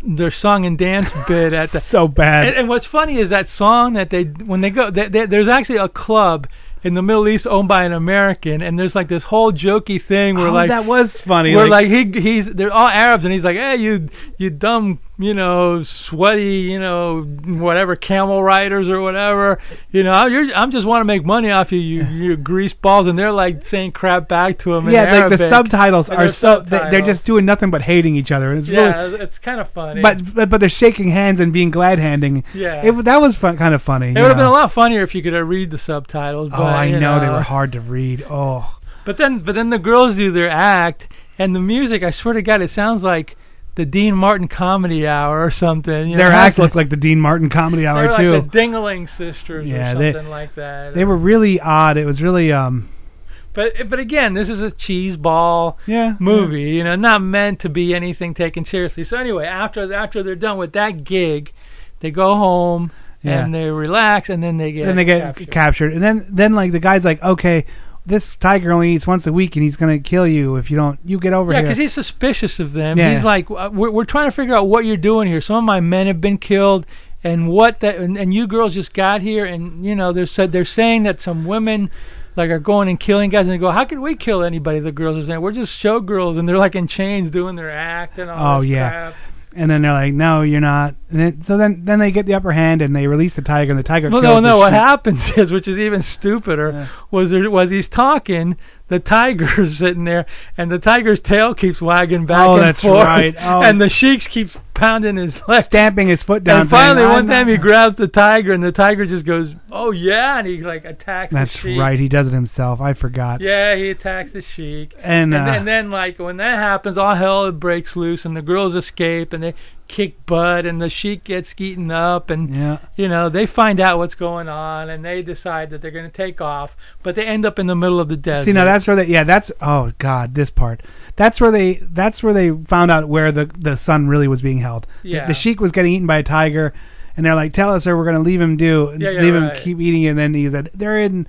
their song and dance <laughs> bit at the. So bad. And, and what's funny is that song that they when they go they, they, there's actually a club in the Middle East owned by an American, and there's like this whole jokey thing where Oh, like that was funny. Where like- like, he he's they're all Arabs, and he's like, hey you you dumb you know sweaty you know whatever camel riders or whatever you know you're I'm just want to make money off you you you grease balls, and they're like saying crap back to him. yeah, like the subtitles And are so they, they're just doing nothing but hating each other. It's yeah, really, it's kind of funny. but, but but they're shaking hands and being glad handing. Yeah. it that was fun, kind of funny. It would have been a lot funnier if you could have read the subtitles. Oh, but, Oh, I you know, they were hard to read. Oh, But then, but then the girls do their act, and the music. I swear to God, it sounds like the Dean Martin Comedy Hour or something. You their know, act looked like the Dean Martin Comedy Hour They're too. like the Dingaling Sisters Yeah, or they- something like that. they were really odd. It was really um. But but again, this is a cheese ball Yeah, movie. You know, not meant to be anything taken seriously. So anyway, after after they're done with that gig, they go home Yeah. and they relax, and then they get then they get captured. captured. and then then like the guy's like, okay, this tiger only eats once a week, and he's gonna kill you if you don't. You get over Yeah, here. because he's suspicious of them. Yeah. He's like, uh, we're, we're trying to figure out what you're doing here. Some of my men have been killed, and what that, and, and you girls just got here, and you know, they're said they're saying that some women like are going and killing guys, and they go, how could we kill anybody? The girls are saying, we're just showgirls, and they're like in chains doing their act and all Oh this yeah. crap. And then they're like, no, you're not. And then, so then then they get the upper hand and they release the tiger, and the tiger. Well, no, no. What happens <laughs> is, which is even stupider, was there was he's talking, the tiger's <laughs> sitting there, and the tiger's tail keeps wagging back Oh, and that's forth, right. <laughs> Oh. and the sheik keeps pounding his <laughs> leg, stamping his foot down. And finally, one time he grabs the tiger, and the tiger just goes, "Oh yeah," and he like attacks That's the sheik. right. He does it himself. I forgot. Yeah, he attacks the sheik, And, and, uh, then, then like when that happens, all hell breaks loose, and the girls escape, and they kick butt, and the sheik gets eaten up, and Yeah. you know they find out what's going on, and they decide that they're going to take off, but they end up in the middle of the desert. See now that's where they yeah that's oh god this part that's where they that's where they found out where the the son really was being held. The- Yeah. The, sheik was getting eaten by a tiger, and they're like, "Tell us, or we're going to leave him do Yeah, yeah, leave right. him keep eating." And then he said, "They're in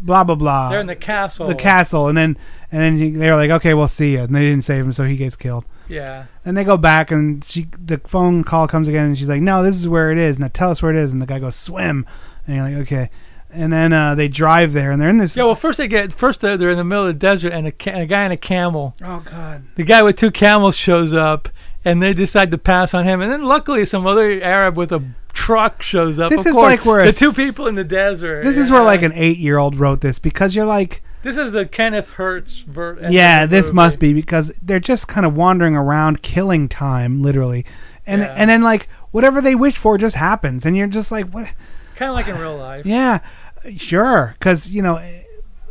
blah blah blah." they're in the castle. the castle, and then and then they were like, "Okay, we'll see you," and they didn't save him, so he gets killed. Yeah. And they go back, and she the phone call comes again, and she's like, "No, this is where it is. Now tell us where it is." And the guy goes, "Swim," and you're like, "Okay." And then uh, they drive there, and they're in this. Yeah, well, first they get first they're, they're in the middle of the desert, and a, ca- a guy on a camel. Oh God. The guy with two camels shows up, and they decide to pass on him. And then luckily, some other Arab with a truck shows up. This of is course, like where- the two people in the desert. This is you where like an eight-year-old wrote this because you're like, This is the Kenneth Hertz ver- end of yeah, this movie. must be because they're just kind of wandering around, killing time, literally, and Yeah. and then like whatever they wish for just happens, and you're just like, what? kind of like in real life. Yeah, sure, because you know,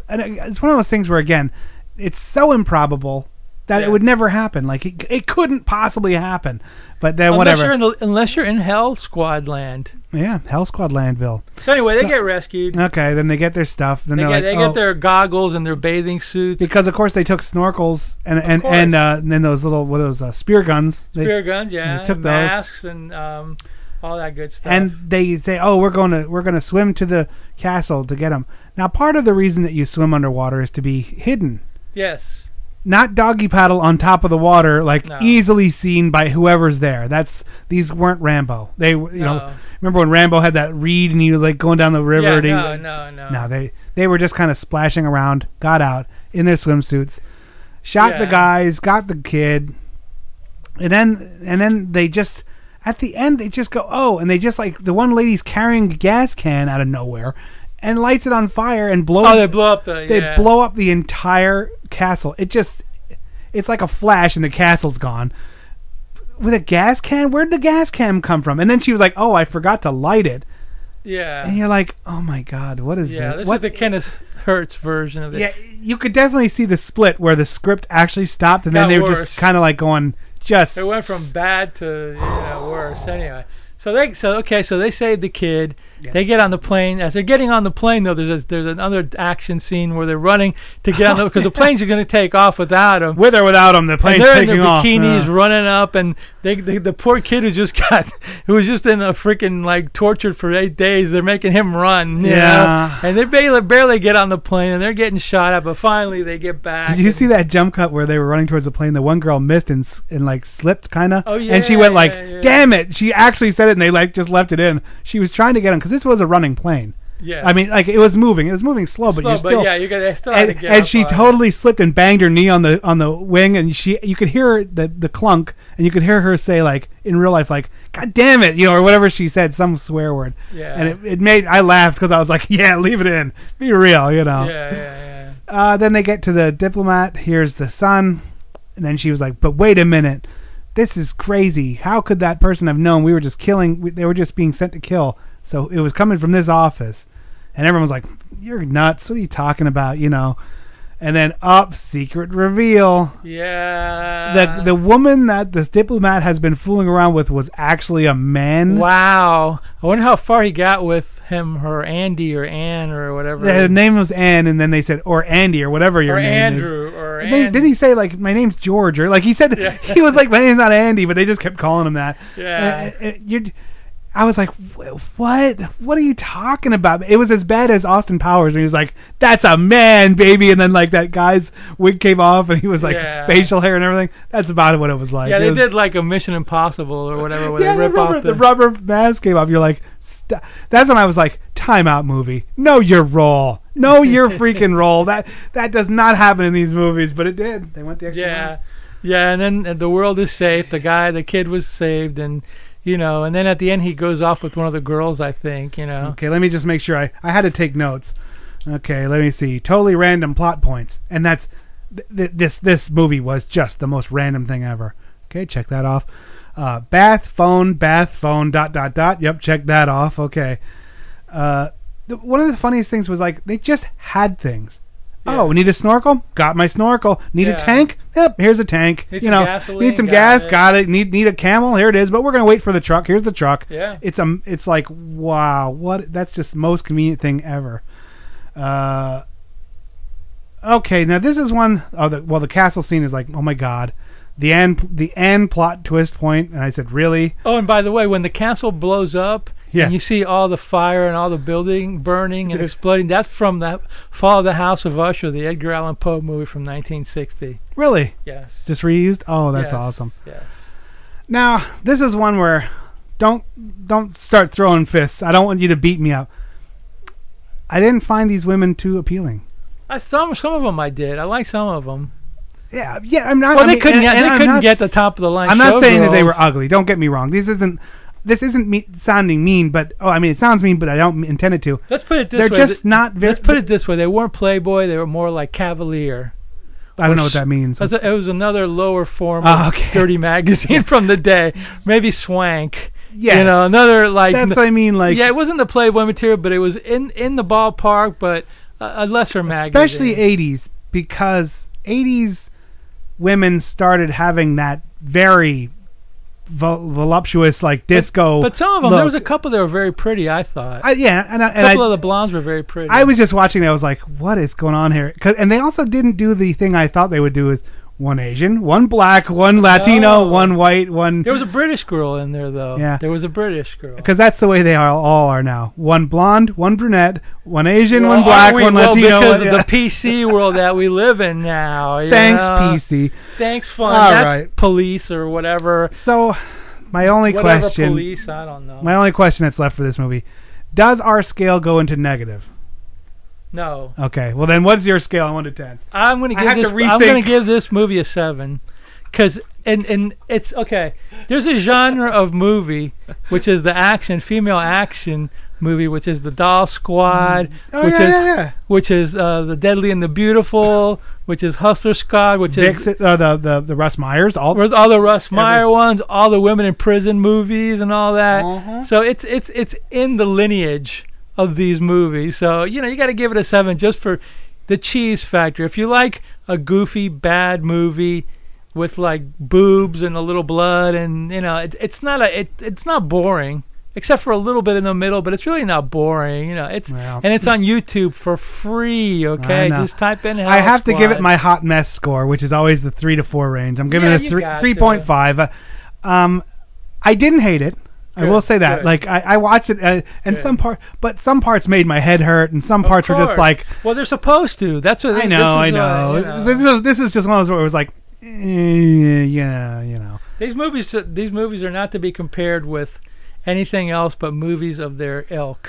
and it's one of those things where again, it's so improbable that Yeah. it would never happen. Like it, it couldn't possibly happen. But then unless whatever. You're in the, unless you're in Hell Squad land. yeah, Hell Squad Landville. So anyway, they So- get rescued. Okay, then they get their stuff. Then They get like, they oh, get their goggles and their bathing suits. because of course they took snorkels and and and, uh, and then those little what are those uh, spear guns. They- spear guns, yeah, they took those. masks and um, all that good stuff. and they say, "Oh, we're going to we're going to swim to the castle to get them." Now, part of the reason that you swim underwater is to be hidden, yes, not doggy paddle on top of the water, like No. easily seen by whoever's there. That's these weren't Rambo. They, you know, remember when Rambo had that reed and he was like going down the river? yeah, and he, no, no, no. no, they they were just kind of splashing around, got out in their swimsuits, shot the guys, got the kid, and then and then they just At the end, they just go, oh, and they just like the one lady's carrying a gas can out of nowhere, and lights it on fire and blows. Oh, they blow up the. they yeah. blow up the entire castle. It just, it's like a flash, and the castle's gone. With a gas can, where'd the gas can come from? And then she was like, "Oh, I forgot to light it." Yeah. And you're like, "Oh my God, what is Yeah, this? this what is the Kenneth Hertz version of it. yeah, you could definitely see the split where the script actually stopped, and then they were just kind of like going, just It went from bad to you know worse. Anyway, so they so okay, so they saved the kid. They get on the plane. As they're getting on the plane, though, there's a, there's another action scene where they're running to get on the because the <laughs> planes are going to take off without them. with or without them, the plane's and they're taking in their off. bikinis Uh, running up, and they, they the poor kid who just <laughs> got who was just in a freaking like tortured for eight days. They're making him run. You Yeah. know? and they barely barely get on the plane, and they're getting shot at, but finally they get back. Did you see that jump cut where they were running towards the plane? The one girl missed and and like slipped, kind of. Oh, yeah. And she went like, yeah, yeah. "Damn it!" She actually said it, and they like just left it in. She was trying to get him because this was a running plane. Yeah. I mean, like it was moving. It was moving slow, but Slow, you still. yeah, you got still and, to and she totally slipped and banged her knee on the on the wing, and she you could hear the the clunk, and you could hear her say like in real life like "God damn it," you know, or whatever she said, some swear word. Yeah. And it, it made I laughed because I was like, <laughs> "Yeah, leave it in, be real," you know. Yeah, yeah, yeah. Uh, then they get to the diplomat. Here's the son, and then she was like, "But wait a minute, this is crazy. How could that person have known we were just killing? We, they were just being sent to kill. So it was coming from this office." And everyone was like, "You're nuts. What are you talking about?" You know. And then up, secret reveal. Yeah. The the woman that the diplomat has been fooling around with was actually a man. Wow. I wonder how far he got with him, her Andy or Ann or whatever. Her name was Ann, and then they said, or Andy, or whatever your or name is. Or Andrew or didn't he say like my name's George or like he said Yeah. <laughs> he was like my name's not Andy, but they just kept calling him that. Yeah. Uh, uh, you, I was like, what? What are you talking about? It was as bad as Austin Powers, and he was like, "That's a man, baby," and then like that guy's wig came off, and he was like Yeah. facial hair and everything. That's about what it was like. yeah, It they was- did like a Mission Impossible or whatever where yeah, they the rubber, off the, the rubber mask came off. You're like, st- that's when I was like, timeout movie. Know your role. Know your <laughs> freaking role. That that does not happen in these movies, but it did. They went the extra Yeah. mile. Yeah, and then uh, the world is safe. The guy, the kid was saved, and you know, and then at the end he goes off with one of the girls, I think. You know. Okay, let me just make sure I I had to take notes. Okay, let me see. Totally random plot points, and that's th- th- this this movie was just the most random thing ever. Okay, check that off. Uh, bath phone, bath phone, dot dot dot. Yep, check that off. Okay. Uh, one of the funniest things was like they just had things. Oh, need a snorkel? Got my snorkel. Need Yeah. a tank? Yep, here's a tank. Need you some know, gasoline? need some Got gas? it. Got it. Need need a camel? Here it is. But we're gonna wait for the truck. Here's the truck. Yeah. It's um, it's like wow, what? That's just the most convenient thing ever. Uh, okay, now this is one. Oh, the, well, the castle scene is like, oh my god, the end, the end plot twist point, and I said, really? Oh, and by the way, when the castle blows up Yeah. and you see all the fire and all the building burning and exploding, that's from the Fall of the House of Usher, the Edgar Allan Poe movie from 1960. Really? Yes. Just reused? Oh, that's Yes. awesome. Yes. Now, this is one where don't don't start throwing fists. I don't want you to beat me up. I didn't find these women too appealing. I, some some of them I did. I like some of them. Yeah, yeah. I'm not. Well, I they mean, couldn't and- get and they I'm couldn't not- get the top of the line. I'm not saying that they were ugly. Don't get me wrong. This isn't. This isn't me sounding mean, but oh, I mean it sounds mean, but I don't intend it to. Let's put it this way. They're way. just not very. Let's put it this way. They weren't Playboy. They were more like Cavalier. I don't know what that means. It was, it was another lower form Oh, of okay. <laughs> dirty magazine <laughs> from the day. Maybe Swank. Yes. You know, another like. That's what I mean. Like yeah, it wasn't the Playboy material, but it was in in the ballpark, but a, a lesser magazine. especially 80s because 80s women started having that very voluptuous like disco But some of them, there was a couple that were very pretty. I thought. I, yeah and I, a and couple I, of the blondes were very pretty. I was just watching it I was like what is going on here 'Cause- and they also didn't do the thing I thought they would do is one Asian one black one Latino No. one white one There was a British girl in there though. Yeah. There was a British girl. because that's the way they are all are now one blonde one brunette one Asian Well, one black we? one well, Latino because one- of the PC world that we live in now. thanks know? PC Thanks, fun. All That's right. police or whatever. so my only whatever question police, I don't know. My only question that's left for this movie: Does our scale go into negative? No. Okay. Well, then, what's your scale on one to ten? I'm gonna I give have this. to I'm gonna give this movie a seven, because and and it's okay. There's a genre of movie which is the action, female action movie, which is the Doll Squad, Oh, which yeah, is yeah, yeah. which is uh, the Deadly and the Beautiful, which is Hustler Squad, which is Vixen, uh, the the the Russ Meyers, all Where's all the Russ Meyer ones, all the women in prison movies, and all that. Uh-huh. So it's it's it's in the lineage of these movies. So you know you got to give it a seven just for the cheese factor. If you like a goofy bad movie with like boobs and a little blood, and you know it, it's not a it it's not boring. Except for a little bit in the middle, but it's really not boring. You know, it's and it's on YouTube for free. Okay, just type in. I have to give it my hot mess score, which is always the three to four range. I'm giving Yeah, it a three three point five. Uh, um, I didn't hate it. I will say that. good. Like I, I watched it, uh, and Good. some part, but some parts made my head hurt, and some parts were just like, well, they're supposed to. That's what I know, I uh, know. you know. This is this is just one of those where it was like, eh, yeah, you know. These movies, these movies are not to be compared with anything else but movies of their ilk.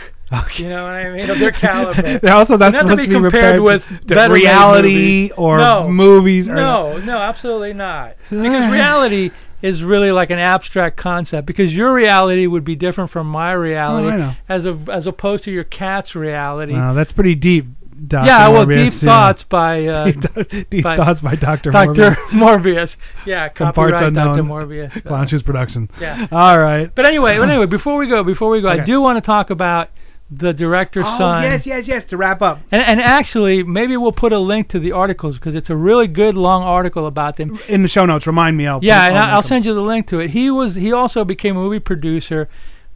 You know what I mean? Of their caliber. <laughs> They're also that's not supposed to be compared compared with to reality movies. or no, movies or- No, no, absolutely not. Because reality is really like an abstract concept. Because your reality would be different from my reality, Oh, as a, as opposed to your cat's reality. Wow, that's pretty deep. Dr. yeah, well, Morbius, deep yeah. thoughts by <laughs> uh, Deep- deep thoughts by Dr. <laughs> Dr. Morbius. <laughs> Morbius. Yeah, copyright Dr. Morbius. Clown Shoes Production. Yeah. All right. But anyway, but anyway, before we go, before we go, I do want to talk about the director's Oh son. yes, yes, yes. To wrap up, And, and actually, maybe we'll put a link to the articles because it's a really good long article about them. in the show notes, remind me. I'll Yeah, and I'll I'll send you the link to it. He was he also became a movie producer,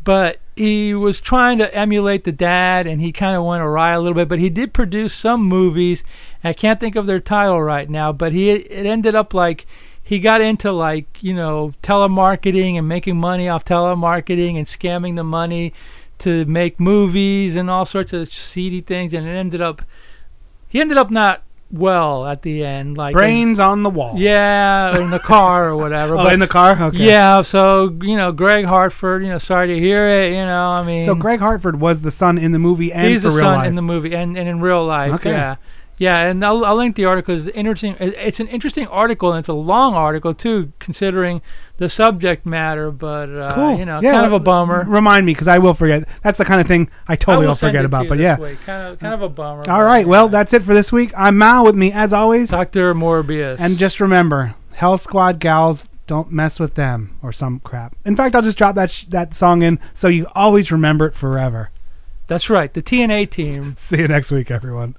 but he was trying to emulate the dad, and he kind of went awry a little bit. But he did produce some movies. I can't think of their title right now, but he it ended up like he got into like you know telemarketing and making money off telemarketing and scamming the money to make movies and all sorts of seedy things, and it ended up he ended up not well at the end. Like Brains on the wall. yeah, in the car or whatever. Oh, but in the car? Okay. Yeah, so you know, Greg Hartford. You know, sorry to hear it. You know, I mean, So Greg Hartford was the son in the movie and he's for the real son life. in the movie and, and in real life. Okay. Yeah, yeah, and I'll, I'll link the article. It's interesting. It's an interesting article, and it's a long article too, considering the subject matter. But uh, cool. you know, yeah, kind of a bummer. Remind me because I will forget. That's the kind of thing I totally I will will forget about. But yeah. week. kind of kind of a bummer. All right. Well, that's it for this week. I'm Mal with me as always. Dr. Morbius. And just remember, Hell Squad gals, don't mess with them or some crap. In fact, I'll just drop that sh- that song in so you always remember it forever. That's right. The TNA team. <laughs> See you next week, everyone.